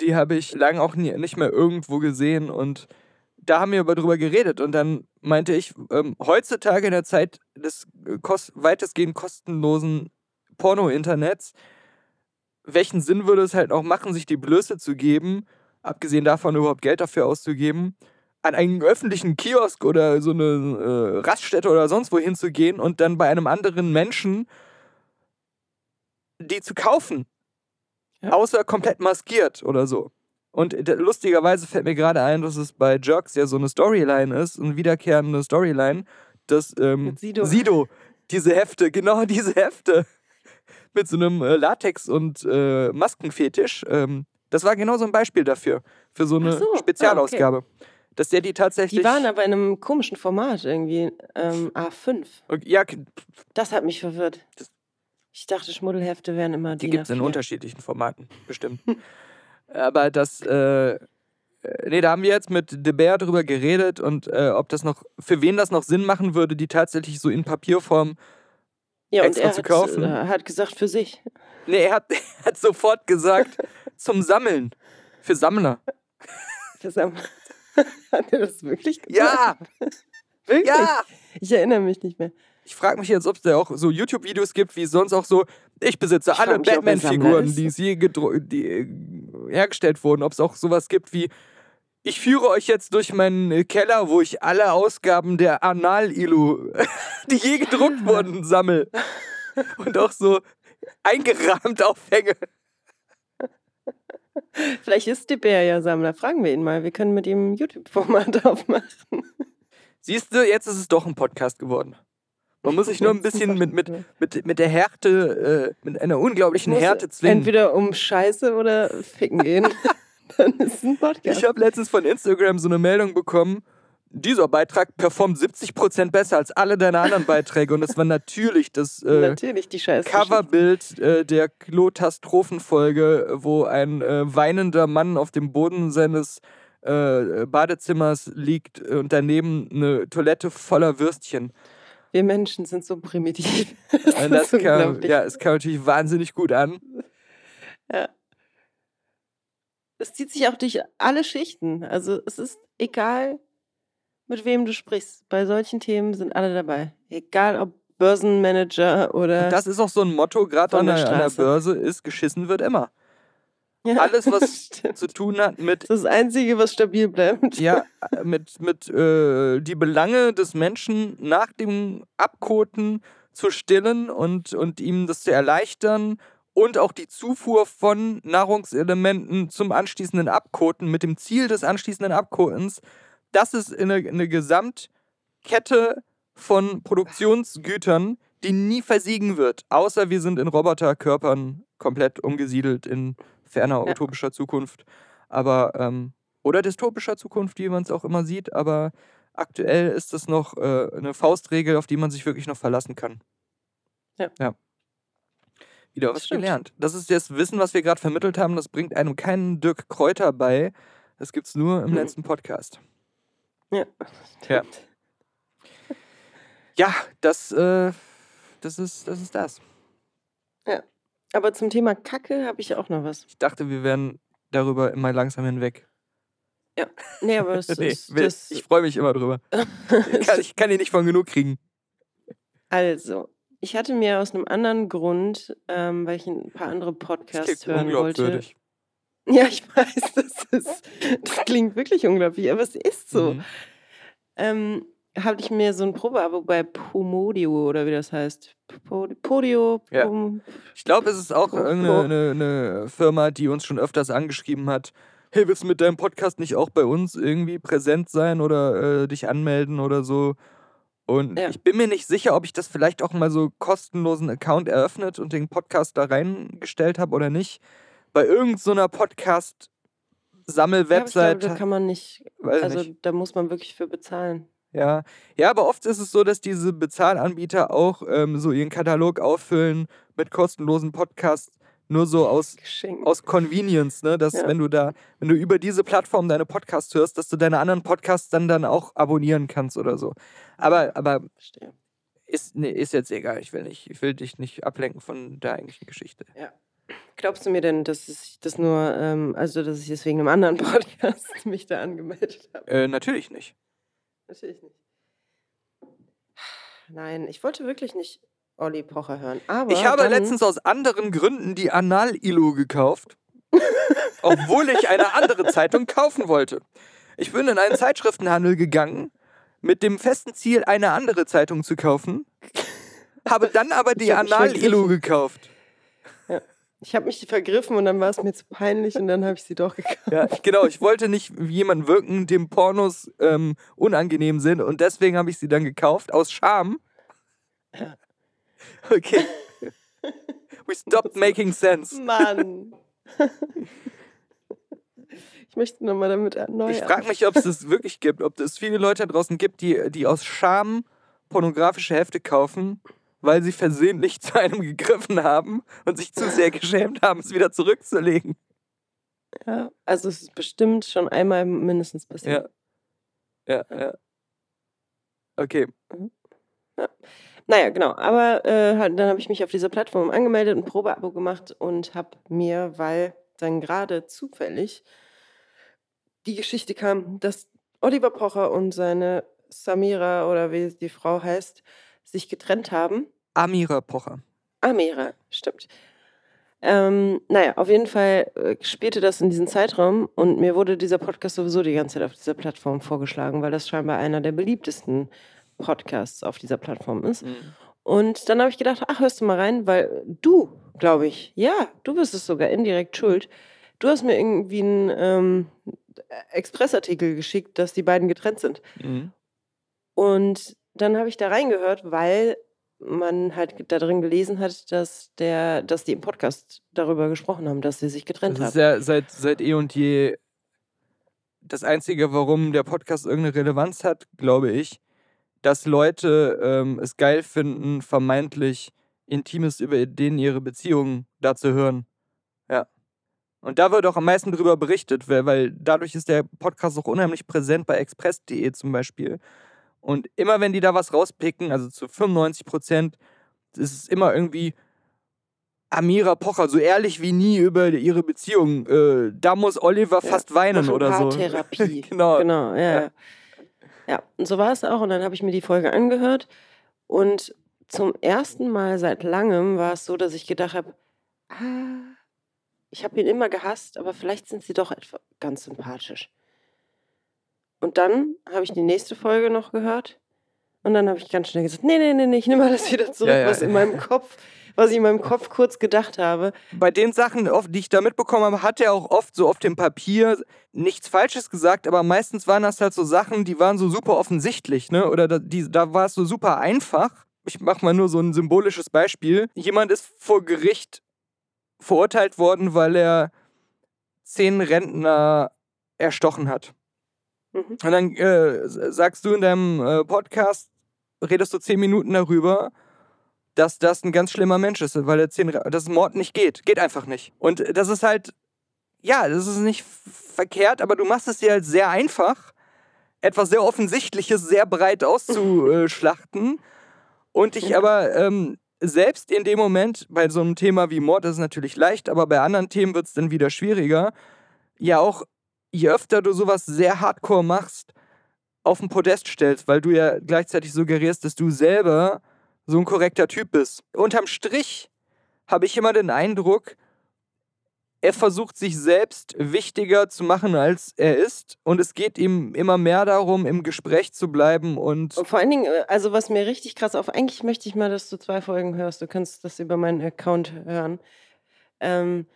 die habe ich lange auch nie, nicht mehr irgendwo gesehen. Und da haben wir aber drüber geredet. Und dann meinte ich, ähm, heutzutage in der Zeit des äh, kost weitestgehend kostenlosen Porno-Internets, welchen Sinn würde es halt auch machen, sich die Blöße zu geben, abgesehen davon überhaupt Geld dafür auszugeben, an einen öffentlichen Kiosk oder so eine äh, Raststätte oder sonst wo hinzugehen und dann bei einem anderen Menschen die zu kaufen. Ja. Außer komplett maskiert oder so. Und lustigerweise fällt mir gerade ein, dass es bei Jerks ja so eine Storyline ist, eine wiederkehrende Storyline, dass ähm, Sido. Sido, diese Hefte, genau diese Hefte, mit so einem äh, Latex- und äh, Maskenfetisch, ähm, das war genau so ein Beispiel dafür, für so eine so, ah, Spezialausgabe. Dass der die tatsächlich. die waren aber in einem komischen Format irgendwie. Ähm, A5. Okay, ja, Das hat mich verwirrt. Ich dachte, Schmuddelhefte wären immer Die die. gibt es in unterschiedlichen Formaten, bestimmt. Aber das, äh, äh, nee, da haben wir jetzt mit De Beer drüber geredet und äh, ob das noch, für wen das noch Sinn machen würde, die tatsächlich so in Papierform. ja, und extra er zu hat, kaufen. äh, hat gesagt für sich. Nee, er hat, er hat sofort gesagt, zum Sammeln. Für Sammler. Das haben- hat er das wirklich gesagt? Ja, wirklich? ja. Ich erinnere mich nicht mehr. Ich frage mich jetzt, ob es da auch so YouTube-Videos gibt, wie sonst auch so, ich besitze Ich alle Batman-Figuren, die es je die, äh, hergestellt wurden. Ob es auch sowas gibt wie, ich führe euch jetzt durch meinen Keller, wo ich alle Ausgaben der Anal-Ilu, die je gedruckt wurden, sammel. Und auch so eingerahmt aufhänge. Vielleicht ist De Bär ja Sammler. Fragen wir ihn mal. Wir können mit ihm YouTube-Format aufmachen. Siehst du, jetzt ist es doch ein Podcast geworden. Man muss sich nur ein bisschen mit, mit, mit, mit der Härte, äh, mit einer unglaublichen Härte zwingen. Entweder um Scheiße oder Ficken gehen. Dann ist ein Podcast. Ich habe letztens von Instagram so eine Meldung bekommen, dieser Beitrag performt 70% besser als alle deine anderen Beiträge. Und es war natürlich das äh, Natürlich. Coverbild äh, der Klotastrophenfolge, wo ein äh, weinender Mann auf dem Boden seines äh, Badezimmers liegt und daneben eine Toilette voller Würstchen. Wir Menschen sind so primitiv. Das, das kam, ja, es kam natürlich wahnsinnig gut an. Es zieht sich auch durch alle Schichten. Also es ist egal, mit wem du sprichst. Bei solchen Themen sind alle dabei. Egal ob Börsenmanager oder. Das ist auch so ein Motto, gerade an, an der. Börse, ist geschissen wird immer. Ja, Alles, was zu tun hat mit Das Einzige, was stabil bleibt. ja, mit, mit äh, die Belange des Menschen nach dem Abkoten zu stillen und, und ihm das zu erleichtern und auch die Zufuhr von Nahrungselementen zum anschließenden Abkoten mit dem Ziel des anschließenden Abkotens. Das ist eine, eine Gesamtkette von Produktionsgütern, die nie versiegen wird, außer wir sind in Roboterkörpern komplett umgesiedelt in ferner Ja. utopischer Zukunft. Aber ähm, oder dystopischer Zukunft, wie man es auch immer sieht, aber aktuell ist das noch äh, eine Faustregel, auf die man sich wirklich noch verlassen kann. Ja. ja. Wieder Das was stimmt. gelernt. Das ist das Wissen, was wir gerade vermittelt haben, das bringt einem keinen Dirk Kräuter bei. Das gibt es nur im Mhm. letzten Podcast. Ja. Ja. Ja, das, äh, das, ist, das ist das. Aber zum Thema Kacke habe ich auch noch was. Ich dachte, wir wären darüber immer langsam hinweg. Nee, aber das Nee, ist. Das, ich freue mich immer drüber. Ich kann, ich kann ihn nicht von genug kriegen. also, ich hatte mir aus einem anderen Grund, ähm, weil ich ein paar andere Podcasts hören wollte. Ja, ich weiß, das, ist, das klingt wirklich unglaublich, aber es ist so. Mhm. Ähm, habe ich mir so ein Probeabo bei Pomodio oder wie das heißt. Pod- Podio. Ja. Ich glaube, es ist auch irgendeine oh. eine, eine Firma, die uns schon öfters angeschrieben hat. Hey, willst du mit deinem Podcast nicht auch bei uns irgendwie präsent sein oder äh, dich anmelden oder so? Und Ja. ich bin mir nicht sicher, ob ich das vielleicht auch mal so kostenlosen Account eröffnet und den Podcast da reingestellt habe oder nicht. Bei irgendeiner so ja, Podcast-Sammel-Website. glaube, da kann man nicht, also nicht. da muss man wirklich für bezahlen. Ja. ja, aber oft ist es so, dass diese Bezahlanbieter auch ähm, so ihren Katalog auffüllen mit kostenlosen Podcasts, nur so aus Geschenk. aus Convenience, ne? Dass Ja. wenn du da, wenn du über diese Plattform deine Podcasts hörst, dass du deine anderen Podcasts dann dann auch abonnieren kannst oder so. Aber, aber Verstehe. ist, nee, ist jetzt egal. Ich will nicht, ich will dich nicht ablenken von der eigentlichen Geschichte. Glaubst du mir denn, dass ich das nur, ähm, also dass ich das wegen einem anderen Podcast mich da angemeldet habe? Äh, natürlich nicht. Natürlich nicht. Nein, ich wollte wirklich nicht Olli Pocher hören. Aber ich habe letztens aus anderen Gründen die Anal-Ilu gekauft, obwohl ich eine andere Zeitung kaufen wollte. Ich bin in einen Zeitschriftenhandel gegangen mit dem festen Ziel, eine andere Zeitung zu kaufen, habe dann aber die vergriffen. gekauft. Ich habe mich vergriffen und dann war es mir zu peinlich und dann habe ich sie doch gekauft. Ja, genau. Ich wollte nicht wie jemand wirken, dem Pornos ähm, unangenehm sind und deswegen habe ich sie dann gekauft, aus Scham. Ja. Okay. We stopped making sense. Mann. ich möchte nochmal damit neu. Ich frage mich, ob es das wirklich gibt, ob es viele Leute da draußen gibt, die, die aus Scham pornografische Hefte kaufen, weil sie versehentlich zu einem gegriffen haben und sich zu sehr geschämt haben, es wieder zurückzulegen. Ja, also es ist bestimmt schon einmal mindestens passiert. Ja. Ja, ja. Okay. Naja, genau. Aber äh, halt, dann habe ich mich auf dieser Plattform angemeldet, ein Probeabo gemacht und habe mir, weil dann gerade zufällig die Geschichte kam, dass Oliver Pocher und seine Samira oder wie die Frau heißt, sich getrennt haben. Amira Pocher. Amira, stimmt. Ähm, naja, auf jeden Fall äh, spielte das in diesem Zeitraum und mir wurde dieser Podcast sowieso die ganze Zeit auf dieser Plattform vorgeschlagen, weil das scheinbar einer der beliebtesten Podcasts auf dieser Plattform ist. Und dann habe ich gedacht, ach, hörst du mal rein, weil du, glaube ich, ja, du bist es sogar indirekt schuld. Du hast mir irgendwie einen ähm, Expressartikel geschickt, dass die beiden getrennt sind. Mhm. Und dann habe ich da reingehört, weil man halt da drin gelesen hat, dass der, dass die im Podcast darüber gesprochen haben, dass sie sich getrennt Das ist haben. ja seit, seit eh und je das Einzige, warum der Podcast irgendeine Relevanz hat, glaube ich, dass Leute ähm, es geil finden, vermeintlich Intimes über denen ihre Beziehungen da zu hören. Ja. Und da wird auch am meisten drüber berichtet, weil, weil dadurch ist der Podcast auch unheimlich präsent bei express.de zum Beispiel. Und immer wenn die da was rauspicken, also zu 95 Prozent, ist es immer irgendwie Amira Pocher, so ehrlich wie nie über ihre Beziehung. Äh, da muss Oliver Ja, fast weinen oder so. Paartherapie. genau. Genau, ja. Ja. Ja, ja. und so war es auch. Und dann habe ich mir die Folge angehört. Und zum ersten Mal seit langem war es so, dass ich gedacht habe, ah, ich habe ihn immer gehasst, aber vielleicht sind sie doch etwa ganz sympathisch. Und dann habe ich die nächste Folge noch gehört. Und dann habe ich ganz schnell gesagt, nee, nee, nee, nee, ich nehme alles wieder zurück, Ja, ja. was in meinem Kopf, was ich in meinem Kopf kurz gedacht habe. Bei den Sachen, die ich da mitbekommen habe, hat er auch oft so auf dem Papier nichts Falsches gesagt, aber meistens waren das halt so Sachen, die waren so super offensichtlich, ne? Oder da, die, da war es so super einfach. Ich mache mal nur so ein symbolisches Beispiel. Jemand ist vor Gericht verurteilt worden, weil er zehn Rentner erstochen hat. Mhm. Und dann äh, sagst du in deinem äh, Podcast, redest du zehn Minuten darüber, dass das ein ganz schlimmer Mensch ist, weil er zehn, dass Mord nicht geht. Geht einfach nicht. Und das ist halt, ja, das ist nicht verkehrt, aber du machst es dir halt sehr einfach, etwas sehr Offensichtliches sehr breit auszuschlachten. Und dich aber ähm, selbst in dem Moment, bei so einem Thema wie Mord ist es natürlich leicht, aber bei anderen Themen wird es dann wieder schwieriger, ja auch je öfter du sowas sehr hardcore machst, auf den Podest stellst, weil du ja gleichzeitig suggerierst, dass du selber so ein korrekter Typ bist. Unterm Strich habe ich immer den Eindruck, er versucht sich selbst wichtiger zu machen, als er ist. Und es geht ihm immer mehr darum, im Gespräch zu bleiben und. Vor allen Dingen, äh, also was mir richtig krass auf, eigentlich möchte ich mal, dass du zwei Folgen hörst. Du kannst das über meinen Account hören. Ähm,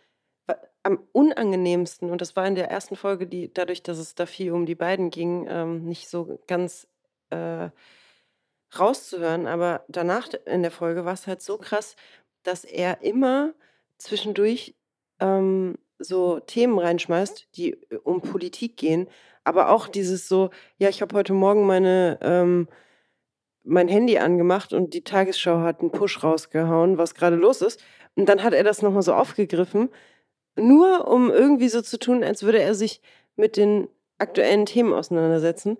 am unangenehmsten, und das war in der ersten Folge, die dadurch, dass es da viel um die beiden ging, ähm, nicht so ganz äh, rauszuhören. Aber danach in der Folge war es halt so krass, dass er immer zwischendurch ähm, so Themen reinschmeißt, die äh, um Politik gehen, aber auch dieses so, ja, ich habe heute Morgen meine ähm, mein Handy angemacht und die Tagesschau hat einen Push rausgehauen, was gerade los ist. Und dann hat er das nochmal so aufgegriffen, nur um irgendwie so zu tun, als würde er sich mit den aktuellen Themen auseinandersetzen.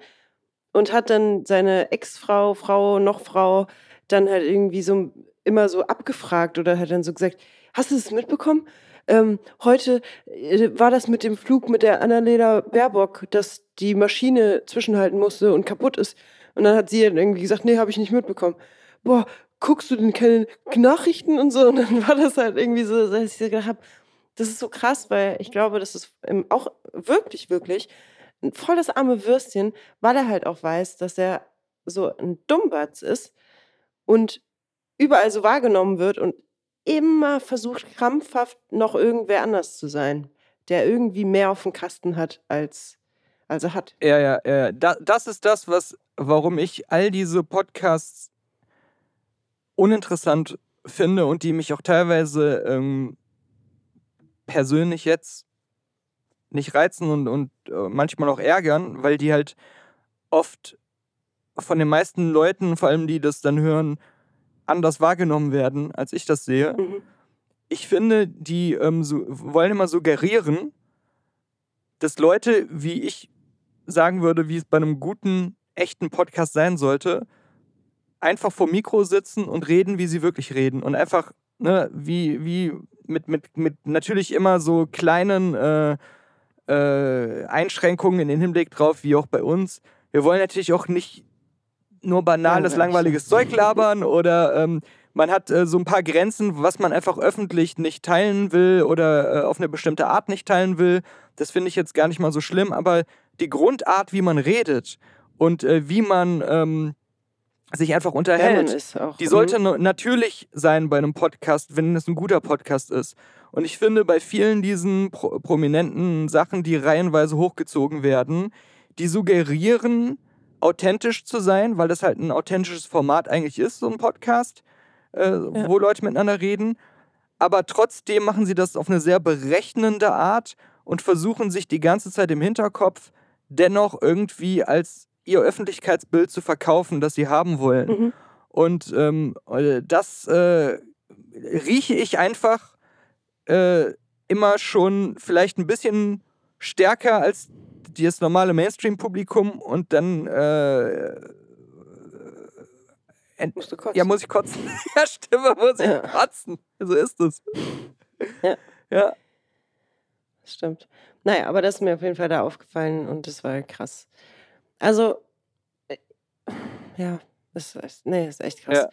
Und hat dann seine Ex-Frau, Frau, noch Frau, dann halt irgendwie so immer so abgefragt oder hat dann so gesagt, hast du das mitbekommen? Ähm, heute äh, war das mit dem Flug mit der Annalena Baerbock, dass die Maschine zwischenhalten musste und kaputt ist. Und dann hat sie dann irgendwie gesagt, nee, habe ich nicht mitbekommen. Boah, guckst du denn keine Nachrichten und so? Und dann war das halt irgendwie so, dass ich gedacht habe, das ist so krass, weil ich glaube, das ist auch wirklich, wirklich ein voll das arme Würstchen, weil er halt auch weiß, dass er so ein Dummbatz ist und überall so wahrgenommen wird und immer versucht, krampfhaft noch irgendwer anders zu sein, der irgendwie mehr auf dem Kasten hat, als, als er hat. Ja, ja, ja. Da, das ist das, was, warum ich all diese Podcasts uninteressant finde und die mich auch teilweise ähm, persönlich jetzt nicht reizen und, und äh, manchmal auch ärgern, weil die halt oft von den meisten Leuten, vor allem die das dann hören, anders wahrgenommen werden, als ich das sehe. Mhm. Ich finde, die ähm, so, wollen immer suggerieren, dass Leute, wie ich sagen würde, wie es bei einem guten, echten Podcast sein sollte, einfach vor Mikro sitzen und reden, wie sie wirklich reden. Und einfach, ne, wie, wie mit, mit, mit natürlich immer so kleinen äh, äh, Einschränkungen in den Hinblick drauf, wie auch bei uns. Wir wollen natürlich auch nicht nur banales, Langweilig. langweiliges Zeug labern oder ähm, man hat äh, so ein paar Grenzen, was man einfach öffentlich nicht teilen will oder äh, auf eine bestimmte Art nicht teilen will. Das finde ich jetzt gar nicht mal so schlimm, aber die Grundart, wie man redet und äh, wie man ähm, sich einfach unterhält, auch. die Mhm. sollte natürlich sein bei einem Podcast, wenn es ein guter Podcast ist. Und ich finde, bei vielen diesen pro prominenten Sachen, die reihenweise hochgezogen werden, die suggerieren, authentisch zu sein, weil das halt ein authentisches Format eigentlich ist, so ein Podcast, äh, wo Leute miteinander reden. Aber trotzdem machen sie das auf eine sehr berechnende Art und versuchen sich die ganze Zeit im Hinterkopf dennoch irgendwie als ihr Öffentlichkeitsbild zu verkaufen, das sie haben wollen. Mhm. Und ähm, äh, das äh, rieche ich einfach äh, immer schon vielleicht ein bisschen stärker als das normale Mainstream-Publikum und dann äh, ent- Musst du kotzen. ja, muss ich kotzen. ja, Stimme, muss ich Ja. kotzen. So ist es. Ja. Ja. Das stimmt. Naja, aber das ist mir auf jeden Fall da aufgefallen und das war krass. Also, äh, ja, das ist, nee, ist echt krass. Ja.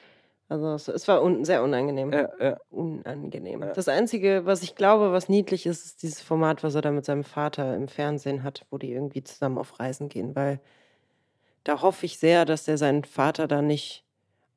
Also, es, es war un, sehr unangenehm. Ja, ja. Unangenehm. Ja. Das Einzige, was ich glaube, was niedlich ist, ist dieses Format, was er da mit seinem Vater im Fernsehen hat, wo die irgendwie zusammen auf Reisen gehen, weil da hoffe ich sehr, dass der seinen Vater da nicht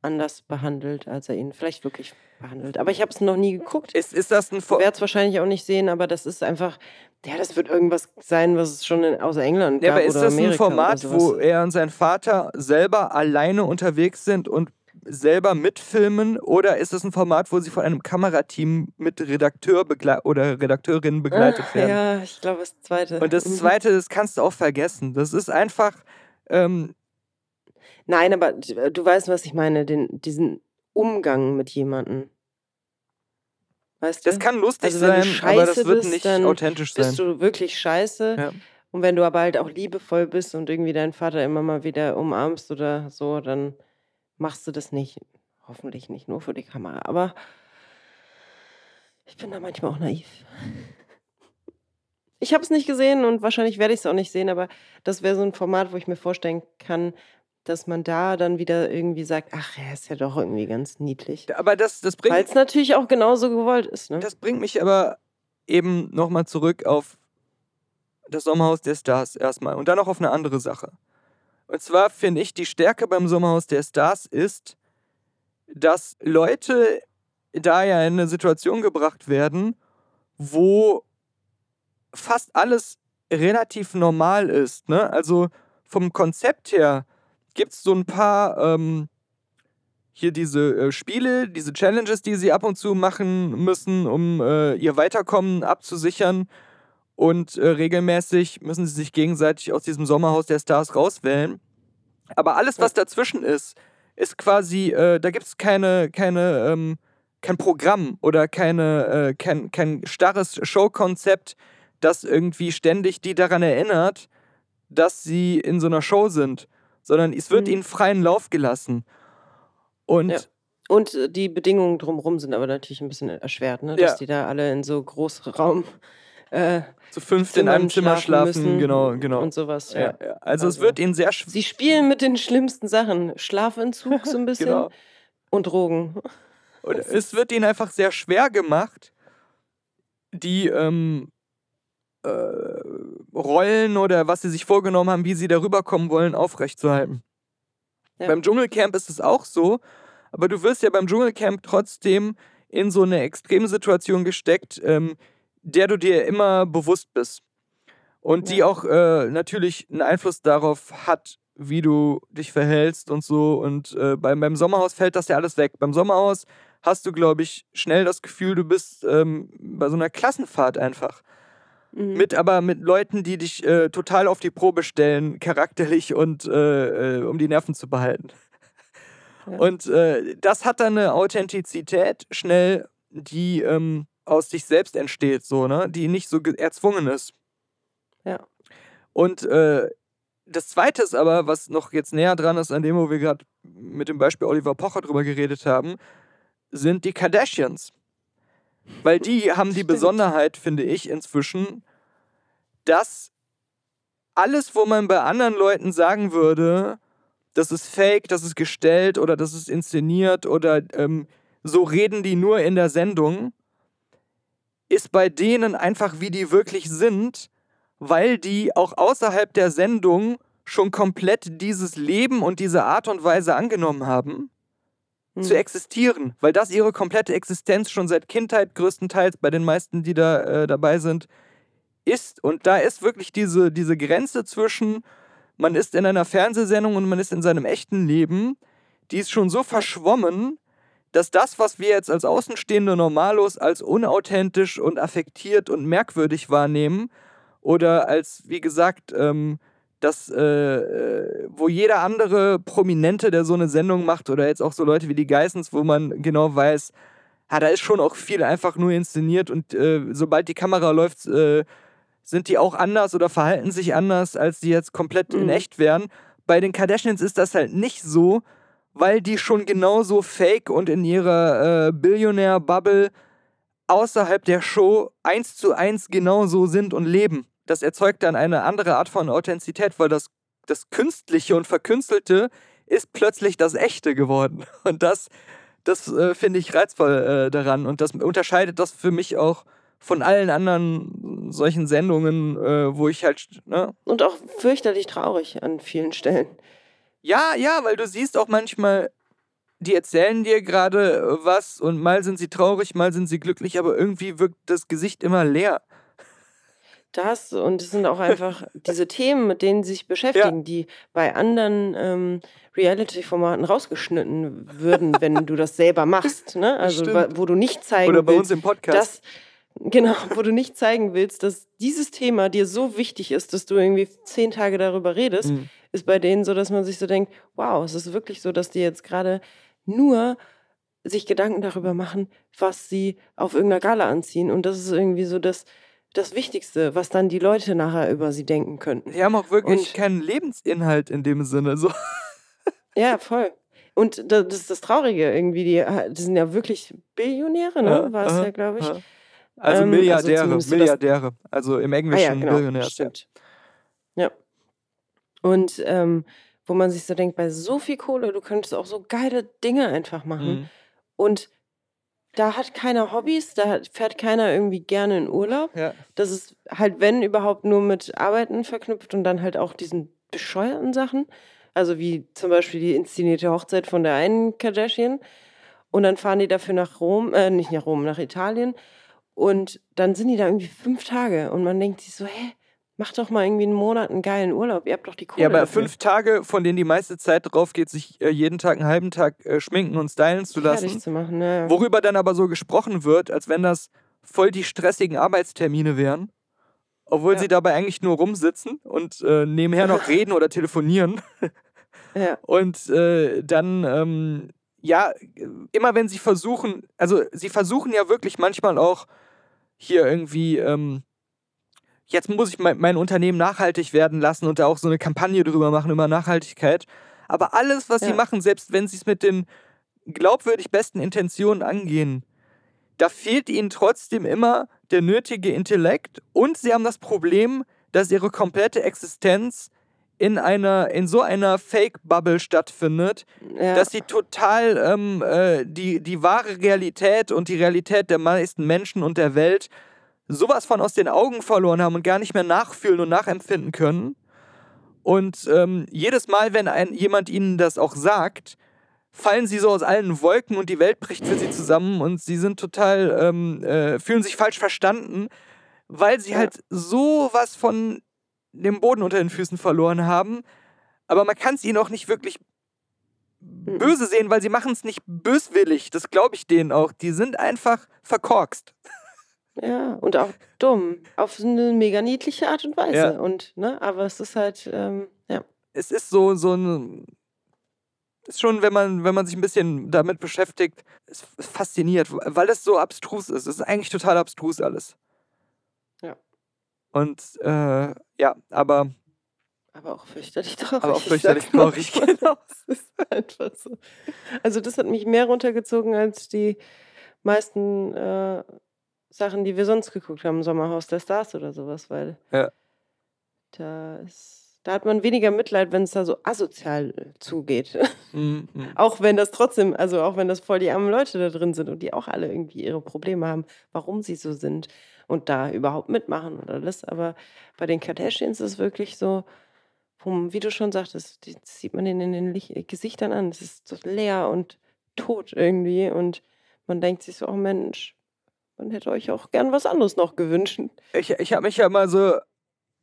anders behandelt, als er ihn vielleicht wirklich behandelt. Aber ich habe es noch nie geguckt. Ist, ist das ein Ich Vor werde es wahrscheinlich auch nicht sehen, aber das ist einfach, ja, das wird irgendwas sein, was es schon in, aus England Ja, gab aber ist das ein Amerika Format, oder wo er und sein Vater selber alleine unterwegs sind und selber mitfilmen? Oder ist es ein Format, wo sie von einem Kamerateam mit Redakteur oder Redakteurin begleitet Ah, werden? Ja, ich glaube, das zweite. Und das Mhm. Zweite, das kannst du auch vergessen. Das ist einfach, ähm, Nein, aber du du weißt, was ich meine, den, diesen Umgang mit jemandem. Weißt du? das kann lustig Also sein, aber das wird bist, nicht authentisch bist sein. du wirklich scheiße. Ja. Und wenn du aber halt auch liebevoll bist und irgendwie deinen Vater immer mal wieder umarmst oder so, dann machst du das nicht. Hoffentlich nicht nur für die Kamera. Aber ich bin da manchmal auch naiv. Ich habe es nicht gesehen und wahrscheinlich werde ich es auch nicht sehen, aber das wäre so ein Format, wo ich mir vorstellen kann, dass man da dann wieder irgendwie sagt, ach, er ist ja doch irgendwie ganz niedlich. Aber das, das Weil bringt es natürlich auch genauso gewollt ist. Ne? Das bringt mich aber eben nochmal zurück auf das Sommerhaus der Stars erstmal und dann noch auf eine andere Sache. Und zwar finde ich, die Stärke beim Sommerhaus der Stars ist, dass Leute da ja in eine Situation gebracht werden, wo fast alles relativ normal ist. Ne? Also vom Konzept her gibt es so ein paar ähm, hier diese äh, Spiele, diese Challenges, die sie ab und zu machen müssen, um äh, ihr Weiterkommen abzusichern. Und äh, regelmäßig müssen sie sich gegenseitig aus diesem Sommerhaus der Stars rauswählen. Aber alles, was dazwischen ist, ist quasi, äh, da gibt es keine, keine, ähm, kein Programm oder keine, äh, kein, kein starres Showkonzept, das irgendwie ständig die daran erinnert, dass sie in so einer Show sind, sondern es wird Mhm. ihnen freien Lauf gelassen. Und Ja. Und äh, die Bedingungen drumherum sind aber natürlich ein bisschen erschwert, ne? dass Ja. die da alle in so Großraum äh, zu fünft in einem Zimmer schlafen, müssen genau, genau. und sowas. Ja. ja, ja. Also, es Also- wird ihnen sehr schwer. Sie spielen mit den schlimmsten Sachen. Schlafentzug so ein bisschen Genau. und Drogen. Und es wird ihnen einfach sehr schwer gemacht, die ähm, äh, Rollen oder was sie sich vorgenommen haben, wie sie darüber kommen wollen, aufrechtzuerhalten. Ja. Beim Dschungelcamp ist es auch so, aber du wirst ja beim Dschungelcamp trotzdem in so eine Extremsituation gesteckt, ähm, der du dir immer bewusst bist. Und die Ja. auch äh, natürlich einen Einfluss darauf hat, wie du dich verhältst und so. Und äh, beim, beim Sommerhaus fällt das ja alles weg. Beim Sommerhaus hast du, glaube ich, schnell das Gefühl, du bist ähm, bei so einer Klassenfahrt einfach. Mhm. Mit aber mit Leuten, die dich äh, total auf die Probe stellen, charakterlich und äh, äh, um die Nerven zu behalten. Ja. Und äh, das hat dann eine Authentizität schnell, die ähm, aus sich selbst entsteht, so, ne? Die nicht so ge- erzwungen ist. Ja. Und äh, das zweite ist aber, was noch jetzt näher dran ist an dem, wo wir gerade mit dem Beispiel Oliver Pocher drüber geredet haben, sind die Kardashians. Weil die haben die Stimmt. Besonderheit, finde ich, inzwischen, dass alles, wo man bei anderen Leuten sagen würde, das ist fake, das ist gestellt oder das ist inszeniert oder ähm, so reden die nur in der Sendung, ist bei denen einfach, wie die wirklich sind, weil die auch außerhalb der Sendung schon komplett dieses Leben und diese Art und Weise angenommen haben zu Mhm. existieren, weil das ihre komplette Existenz schon seit Kindheit größtenteils bei den meisten, die da äh, dabei sind, ist. Und da ist wirklich diese, diese Grenze zwischen, man ist in einer Fernsehsendung und man ist in seinem echten Leben, die ist schon so verschwommen, dass das, was wir jetzt als Außenstehende normalos als unauthentisch und affektiert und merkwürdig wahrnehmen oder als, wie gesagt, ähm, das, äh, äh, wo jeder andere Prominente, der so eine Sendung macht, oder jetzt auch so Leute wie die Geissens, wo man genau weiß, ja, da ist schon auch viel einfach nur inszeniert und äh, sobald die Kamera läuft, äh, sind die auch anders oder verhalten sich anders, als die jetzt komplett in Mhm. echt wären. Bei den Kardashians ist das halt nicht so, weil die schon genauso fake und in ihrer äh, Billionär-Bubble außerhalb der Show eins zu eins genauso sind und leben. Das erzeugt dann eine andere Art von Authentizität, weil das, das Künstliche und Verkünstelte ist plötzlich das Echte geworden. Und das, das äh, finde ich reizvoll äh, daran. Und das unterscheidet das für mich auch von allen anderen solchen Sendungen, äh, wo ich halt, ne? Und auch fürchterlich traurig an vielen Stellen. Ja, ja, weil du siehst auch manchmal, die erzählen dir gerade äh, was und mal sind sie traurig, mal sind sie glücklich, aber irgendwie wirkt das Gesicht immer leer. Das und es sind auch einfach diese Themen, mit denen sie sich beschäftigen, die bei anderen ähm, Reality-Formaten rausgeschnitten würden, wenn du das selber machst. Ne? Also Stimmt. wo du nicht zeigen Oder bei willst, uns im Podcast. dass genau, wo du nicht zeigen willst, dass dieses Thema dir so wichtig ist, dass du irgendwie zehn Tage darüber redest, Mhm. ist bei denen so, dass man sich so denkt, wow, es ist wirklich so, dass die jetzt gerade nur sich Gedanken darüber machen, was sie auf irgendeiner Gala anziehen. Und das ist irgendwie so das, das Wichtigste, was dann die Leute nachher über sie denken könnten. Die haben auch wirklich Und- keinen Lebensinhalt in dem Sinne. So. Ja, voll. Und da- das ist das Traurige irgendwie. Die, die sind ja wirklich Billionäre, ne? Ja, War es ja, glaube ich. aha. Also Ähm, also Milliardäre, zumindest so das- Milliardäre. Also im Ah Englischen ja, genau. Billionaires. Ja. Stimmt. Ja. Und ähm, wo man sich so denkt, bei so viel Kohle, du könntest auch so geile Dinge einfach machen. Mhm. Und da hat keiner Hobbys, da hat- fährt keiner irgendwie gerne in Urlaub. Ja. Das ist halt, wenn überhaupt, nur mit Arbeiten verknüpft und dann halt auch diesen bescheuerten Sachen. Also wie zum Beispiel die inszenierte Hochzeit von der einen Kardashian. Und dann fahren die dafür nach Rom, äh, nicht nach Rom, nach Italien. Und dann sind die da irgendwie fünf Tage. Und man denkt sich so, hä, mach doch mal irgendwie einen Monat einen geilen Urlaub. Ihr habt doch die Kohle Ja, aber dafür. fünf Tage, von denen die meiste Zeit drauf geht, sich äh, jeden Tag einen halben Tag äh, schminken und stylen zu fertig lassen. zu machen. Ja. Worüber dann aber so gesprochen wird, als wenn das voll die stressigen Arbeitstermine wären. Obwohl Ja. sie dabei eigentlich nur rumsitzen und äh, nebenher noch reden oder telefonieren. Ja. Und äh, dann, ähm, ja, immer wenn sie versuchen, also sie versuchen ja wirklich manchmal auch hier irgendwie, ähm, jetzt muss ich mein, mein Unternehmen nachhaltig werden lassen und da auch so eine Kampagne drüber machen über Nachhaltigkeit. Aber alles, was sie Ja. machen, selbst wenn sie es mit den glaubwürdig besten Intentionen angehen, da fehlt ihnen trotzdem immer der nötige Intellekt und sie haben das Problem, dass ihre komplette Existenz in einer, in so einer Fake-Bubble stattfindet, ja. dass sie total ähm, äh, die, die wahre Realität und die Realität der meisten Menschen und der Welt sowas von aus den Augen verloren haben und gar nicht mehr nachfühlen und nachempfinden können. Und ähm, jedes Mal, wenn ein, jemand ihnen das auch sagt, fallen sie so aus allen Wolken und die Welt bricht für sie zusammen und sie sind total, ähm, äh, fühlen sich falsch verstanden, weil sie halt sowas von dem Boden unter den Füßen verloren haben. Aber man kann es ihnen auch nicht wirklich Mhm. böse sehen, weil sie machen es nicht böswillig. Das glaube ich denen auch. Die sind einfach verkorkst. Ja, und auch dumm. Auf eine mega niedliche Art und Weise. Ja. Und, ne, aber es ist halt, ähm, ja. Es ist so, so ein. Ist schon, wenn man, wenn man sich ein bisschen damit beschäftigt, es ist fasziniert, weil es so abstrus ist. Es ist eigentlich total abstrus alles. Ja. Und äh, ja, aber Aber auch fürchterlich traurig. Aber auch ich fürchterlich traurig, Genau, es ist einfach so. Also das hat mich mehr runtergezogen als die meisten äh, Sachen, die wir sonst geguckt haben, Sommerhaus der Stars oder sowas, weil Ja. da ist, da hat man weniger Mitleid, wenn es da so asozial äh, zugeht. mm, mm. auch wenn das trotzdem, also auch wenn das voll die armen Leute da drin sind und die auch alle irgendwie ihre Probleme haben, warum sie so sind und da überhaupt mitmachen und alles. Aber bei den Kardashians ist es wirklich so, wo, wie du schon sagtest, das sieht man in den Lich- Gesichtern an. Es ist so leer und tot irgendwie und man denkt sich so, oh Mensch, man hätte euch auch gern was anderes noch gewünscht. ich, ich habe mich ja mal so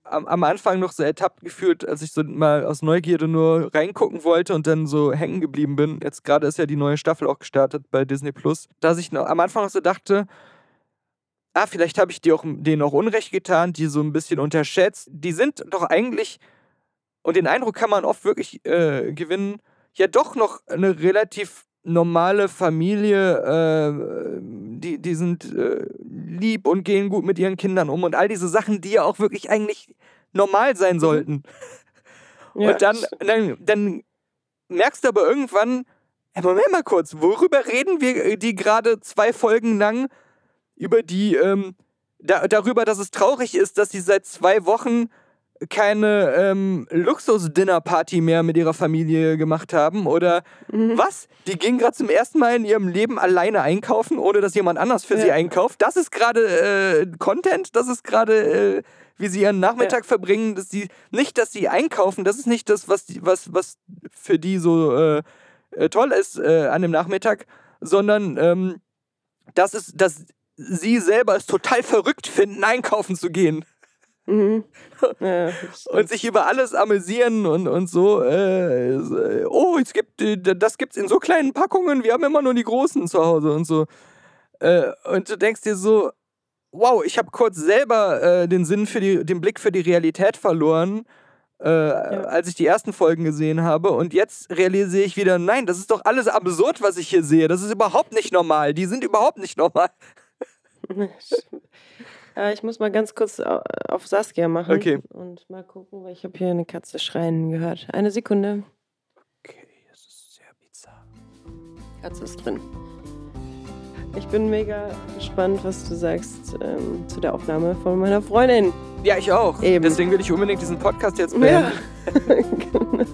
am, am Anfang noch so ertappt gefühlt, als ich so mal aus Neugierde nur reingucken wollte und dann so hängen geblieben bin. Jetzt gerade ist ja die neue Staffel auch gestartet bei Disney Plus, dass ich noch, am Anfang noch so dachte, ah, vielleicht habe ich die auch, denen auch Unrecht getan, die so ein bisschen unterschätzt. Die sind doch eigentlich Und den Eindruck kann man oft wirklich äh, gewinnen, ja doch noch eine relativ normale Familie, äh, die, die sind äh, lieb und gehen gut mit ihren Kindern um und all diese Sachen, die ja auch wirklich eigentlich normal sein sollten. Ja, und dann, dann, dann merkst du aber irgendwann, hey, Moment mal kurz, worüber reden wir äh, die gerade zwei Folgen lang? Über die, ähm, da, darüber, dass es traurig ist, dass sie seit zwei Wochen keine ähm, Luxus-Dinner-Party mehr mit ihrer Familie gemacht haben? Oder Mhm. was? Die gingen gerade zum ersten Mal in ihrem Leben alleine einkaufen, ohne dass jemand anders für sie Ja. einkauft. Das ist gerade äh, Content, das ist gerade, äh, wie sie ihren Nachmittag verbringen. Dass sie, nicht, dass sie einkaufen, das ist nicht das, was, die, was, was für die so äh, äh, toll ist äh, an dem Nachmittag, sondern ähm, das ist, dass sie selber es total verrückt finden, einkaufen zu gehen Mhm. Ja, und sich über alles amüsieren und, und so. Äh, oh, es gibt, äh, das gibt's in so kleinen Packungen, wir haben immer nur die großen zu Hause und so. Äh, und du denkst dir so, wow, ich habe kurz selber äh, den Sinn für die, den Blick für die Realität verloren, äh, als ich die ersten Folgen gesehen habe. Und jetzt realisiere ich wieder, nein, das ist doch alles absurd, was ich hier sehe. Das ist überhaupt nicht normal. Die sind überhaupt nicht normal. Ja, ich muss mal ganz kurz au- auf Saskia machen Okay. und mal gucken, weil ich habe hier eine Katze schreien gehört. Eine Sekunde. Okay, das ist sehr bizarr. Katze ist drin. Ich bin mega gespannt, was du sagst ähm, zu der Aufnahme von meiner Freundin. Ja, ich auch. Eben. Deswegen will ich unbedingt diesen Podcast jetzt Ja. beenden,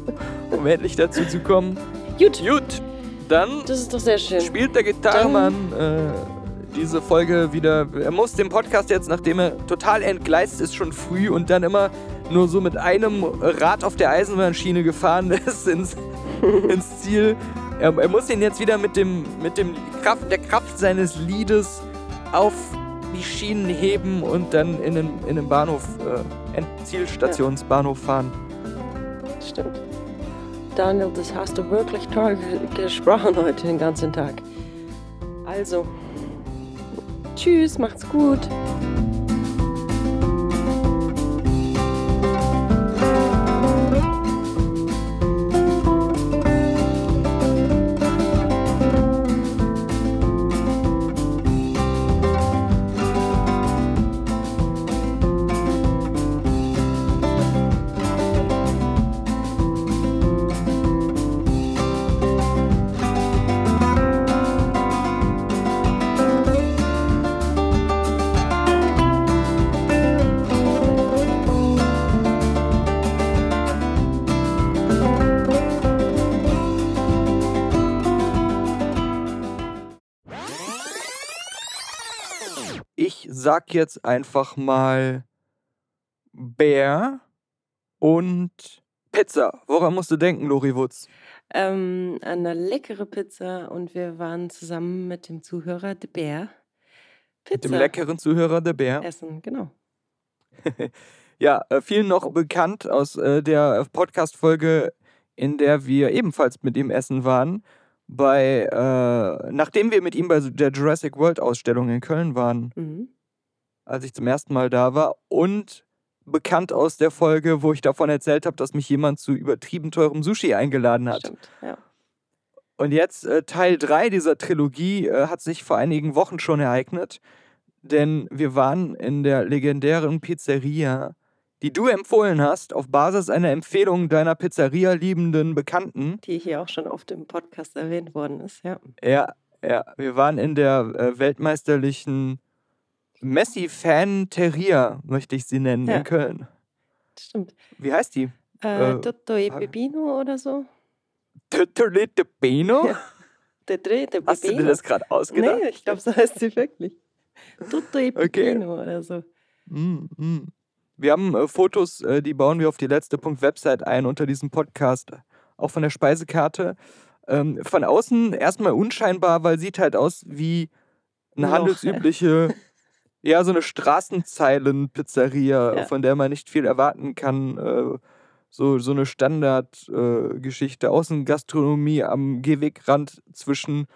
um endlich dazu zu kommen. Gut, Gut, dann das ist doch sehr schön. spielt der Gitarrenmann äh, diese Folge wieder. Er muss den Podcast jetzt, nachdem er total entgleist ist, schon früh und dann immer nur so mit einem Rad auf der Eisenbahnschiene gefahren ist ins, ins Ziel. Er, er muss ihn jetzt wieder mit dem, mit dem Kraft, der Kraft seines Liedes auf die Schienen heben und dann in den, in den Bahnhof, äh, Zielstationsbahnhof fahren. Stimmt. Daniel, das hast du wirklich toll ge- gesprochen heute den ganzen Tag. Also, tschüss, macht's gut. Sag jetzt einfach mal Bär und Pizza. Woran musst du denken, Lori Wutz? Ähm, eine leckere Pizza und wir waren zusammen mit dem Zuhörer De Bär Pizza Mit dem leckeren Zuhörer, der Bär. essen, genau. Ja, äh, vielen noch bekannt aus äh, der Podcast-Folge, in der wir ebenfalls mit ihm essen waren. Bei, äh, nachdem wir mit ihm bei der Jurassic World Ausstellung in Köln waren, Mhm. Als ich zum ersten Mal da war. Und bekannt aus der Folge, wo ich davon erzählt habe, dass mich jemand zu übertrieben teurem Sushi eingeladen hat. Stimmt, ja. Und jetzt äh, Teil 3 dieser Trilogie äh, hat sich vor einigen Wochen schon ereignet, denn wir waren in der legendären Pizzeria, die du empfohlen hast, auf Basis einer Empfehlung deiner Pizzeria liebenden Bekannten. Die hier auch schon oft im Podcast erwähnt worden ist, ja. Ja, ja, wir waren in der äh, weltmeisterlichen Messi-Fan-Teria, möchte ich sie nennen, Ja. in Köln. Stimmt. Wie heißt die? Äh, Äh, Tutto e Pepino oder so? Ja. Der dritte Hast du dir Pepino. das gerade ausgedacht? Nee, ich glaube, so heißt sie wirklich. Tutto e Okay. Pepino oder so. Mm, mm. Wir haben äh, Fotos, äh, die bauen wir auf die letzte Punkt Website ein unter diesem Podcast, auch von der Speisekarte. Ähm, von außen erstmal unscheinbar, weil sieht halt aus wie eine Ein Loch, handelsübliche, ja, so eine Straßenzeilen-Pizzeria, Ja. von der man nicht viel erwarten kann. Äh, so, so eine Standardgeschichte. Äh. Außengastronomie am Gehwegrand zwischen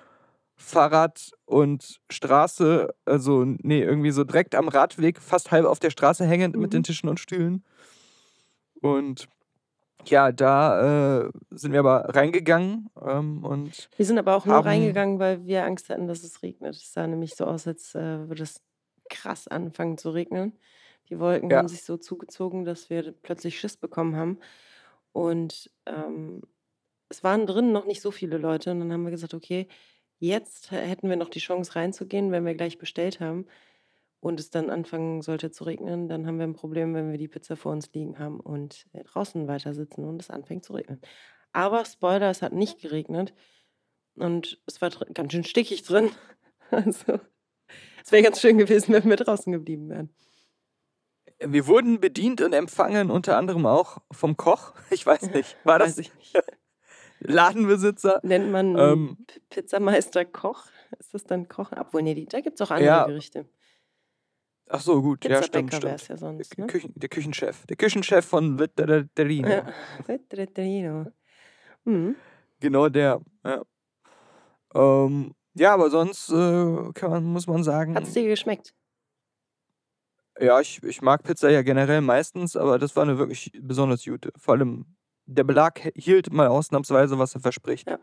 Fahrrad und Straße, also nee, irgendwie so direkt am Radweg, fast halb auf der Straße hängend mit Mhm. den Tischen und Stühlen. Und ja, da äh, sind wir aber reingegangen ähm, und Wir sind aber auch nur reingegangen, weil wir Angst hatten, dass es regnet. Es sah nämlich so aus, als äh, würde es krass anfangen zu regnen. Die Wolken Ja. haben sich so zugezogen, dass wir plötzlich Schiss bekommen haben. Und ähm, es waren drin noch nicht so viele Leute. Und dann haben wir gesagt, okay, jetzt hätten wir noch die Chance reinzugehen, wenn wir gleich bestellt haben und es dann anfangen sollte zu regnen, dann haben wir ein Problem, wenn wir die Pizza vor uns liegen haben und äh, draußen weiter sitzen und es anfängt zu regnen. Aber Spoiler, es hat nicht geregnet und es war ganz schön stickig drin. Also es wäre ganz schön gewesen, wenn wir draußen geblieben wären. wir wurden bedient und empfangen, unter anderem auch vom Koch. Ich weiß nicht, war das nicht. Ladenbesitzer? Nennt man Ähm, Pizzameister Koch? Ist das dann Kochen? Obwohl, nee, da gibt es auch andere Ja, Gerichte. Ach so, gut, ja, stimmt, stimmt. ja sonst. Der, Ne? Küchen, der Küchenchef. Der Küchenchef von Vetterino. Ja. Vetterino. Mhm. Genau der. Ja, ähm, ja aber sonst äh, kann muss man sagen, Hat es dir geschmeckt? ja, ich, ich mag Pizza ja generell meistens, aber das war eine wirklich besonders gute. Vor allem der Belag hielt mal ausnahmsweise, was er verspricht. Ja.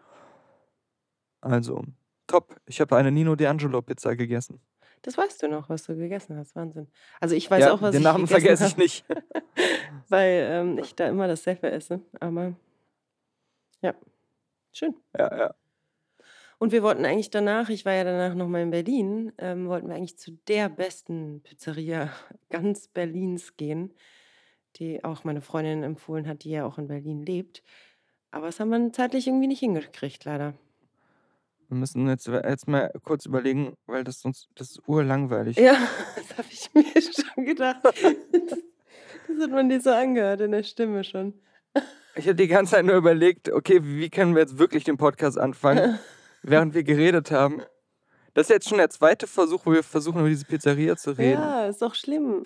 Also, top. Ich habe eine Nino D'Angelo Pizza gegessen. Das weißt du noch, was du gegessen hast. Wahnsinn. Also ich weiß ja, auch, was den ich Namen vergesse ich nicht. weil ähm, ich da immer dasselbe esse. Aber ja, schön. ja, ja. Und wir wollten eigentlich danach, ich war ja danach nochmal in Berlin, ähm, wollten wir eigentlich zu der besten Pizzeria ganz Berlins gehen, die auch meine Freundin empfohlen hat, die ja auch in Berlin lebt. Aber das haben wir zeitlich irgendwie nicht hingekriegt, leider. Wir müssen jetzt, jetzt mal kurz überlegen, weil das sonst das ist urlangweilig. Ja, das habe ich mir schon gedacht. Das hat man dir so angehört in der Stimme schon. Ich habe die ganze Zeit nur überlegt, okay, wie können wir jetzt wirklich den Podcast anfangen, während wir geredet haben. Das ist jetzt schon der zweite Versuch, wo wir versuchen, über diese Pizzeria zu reden. Ja, ist doch schlimm.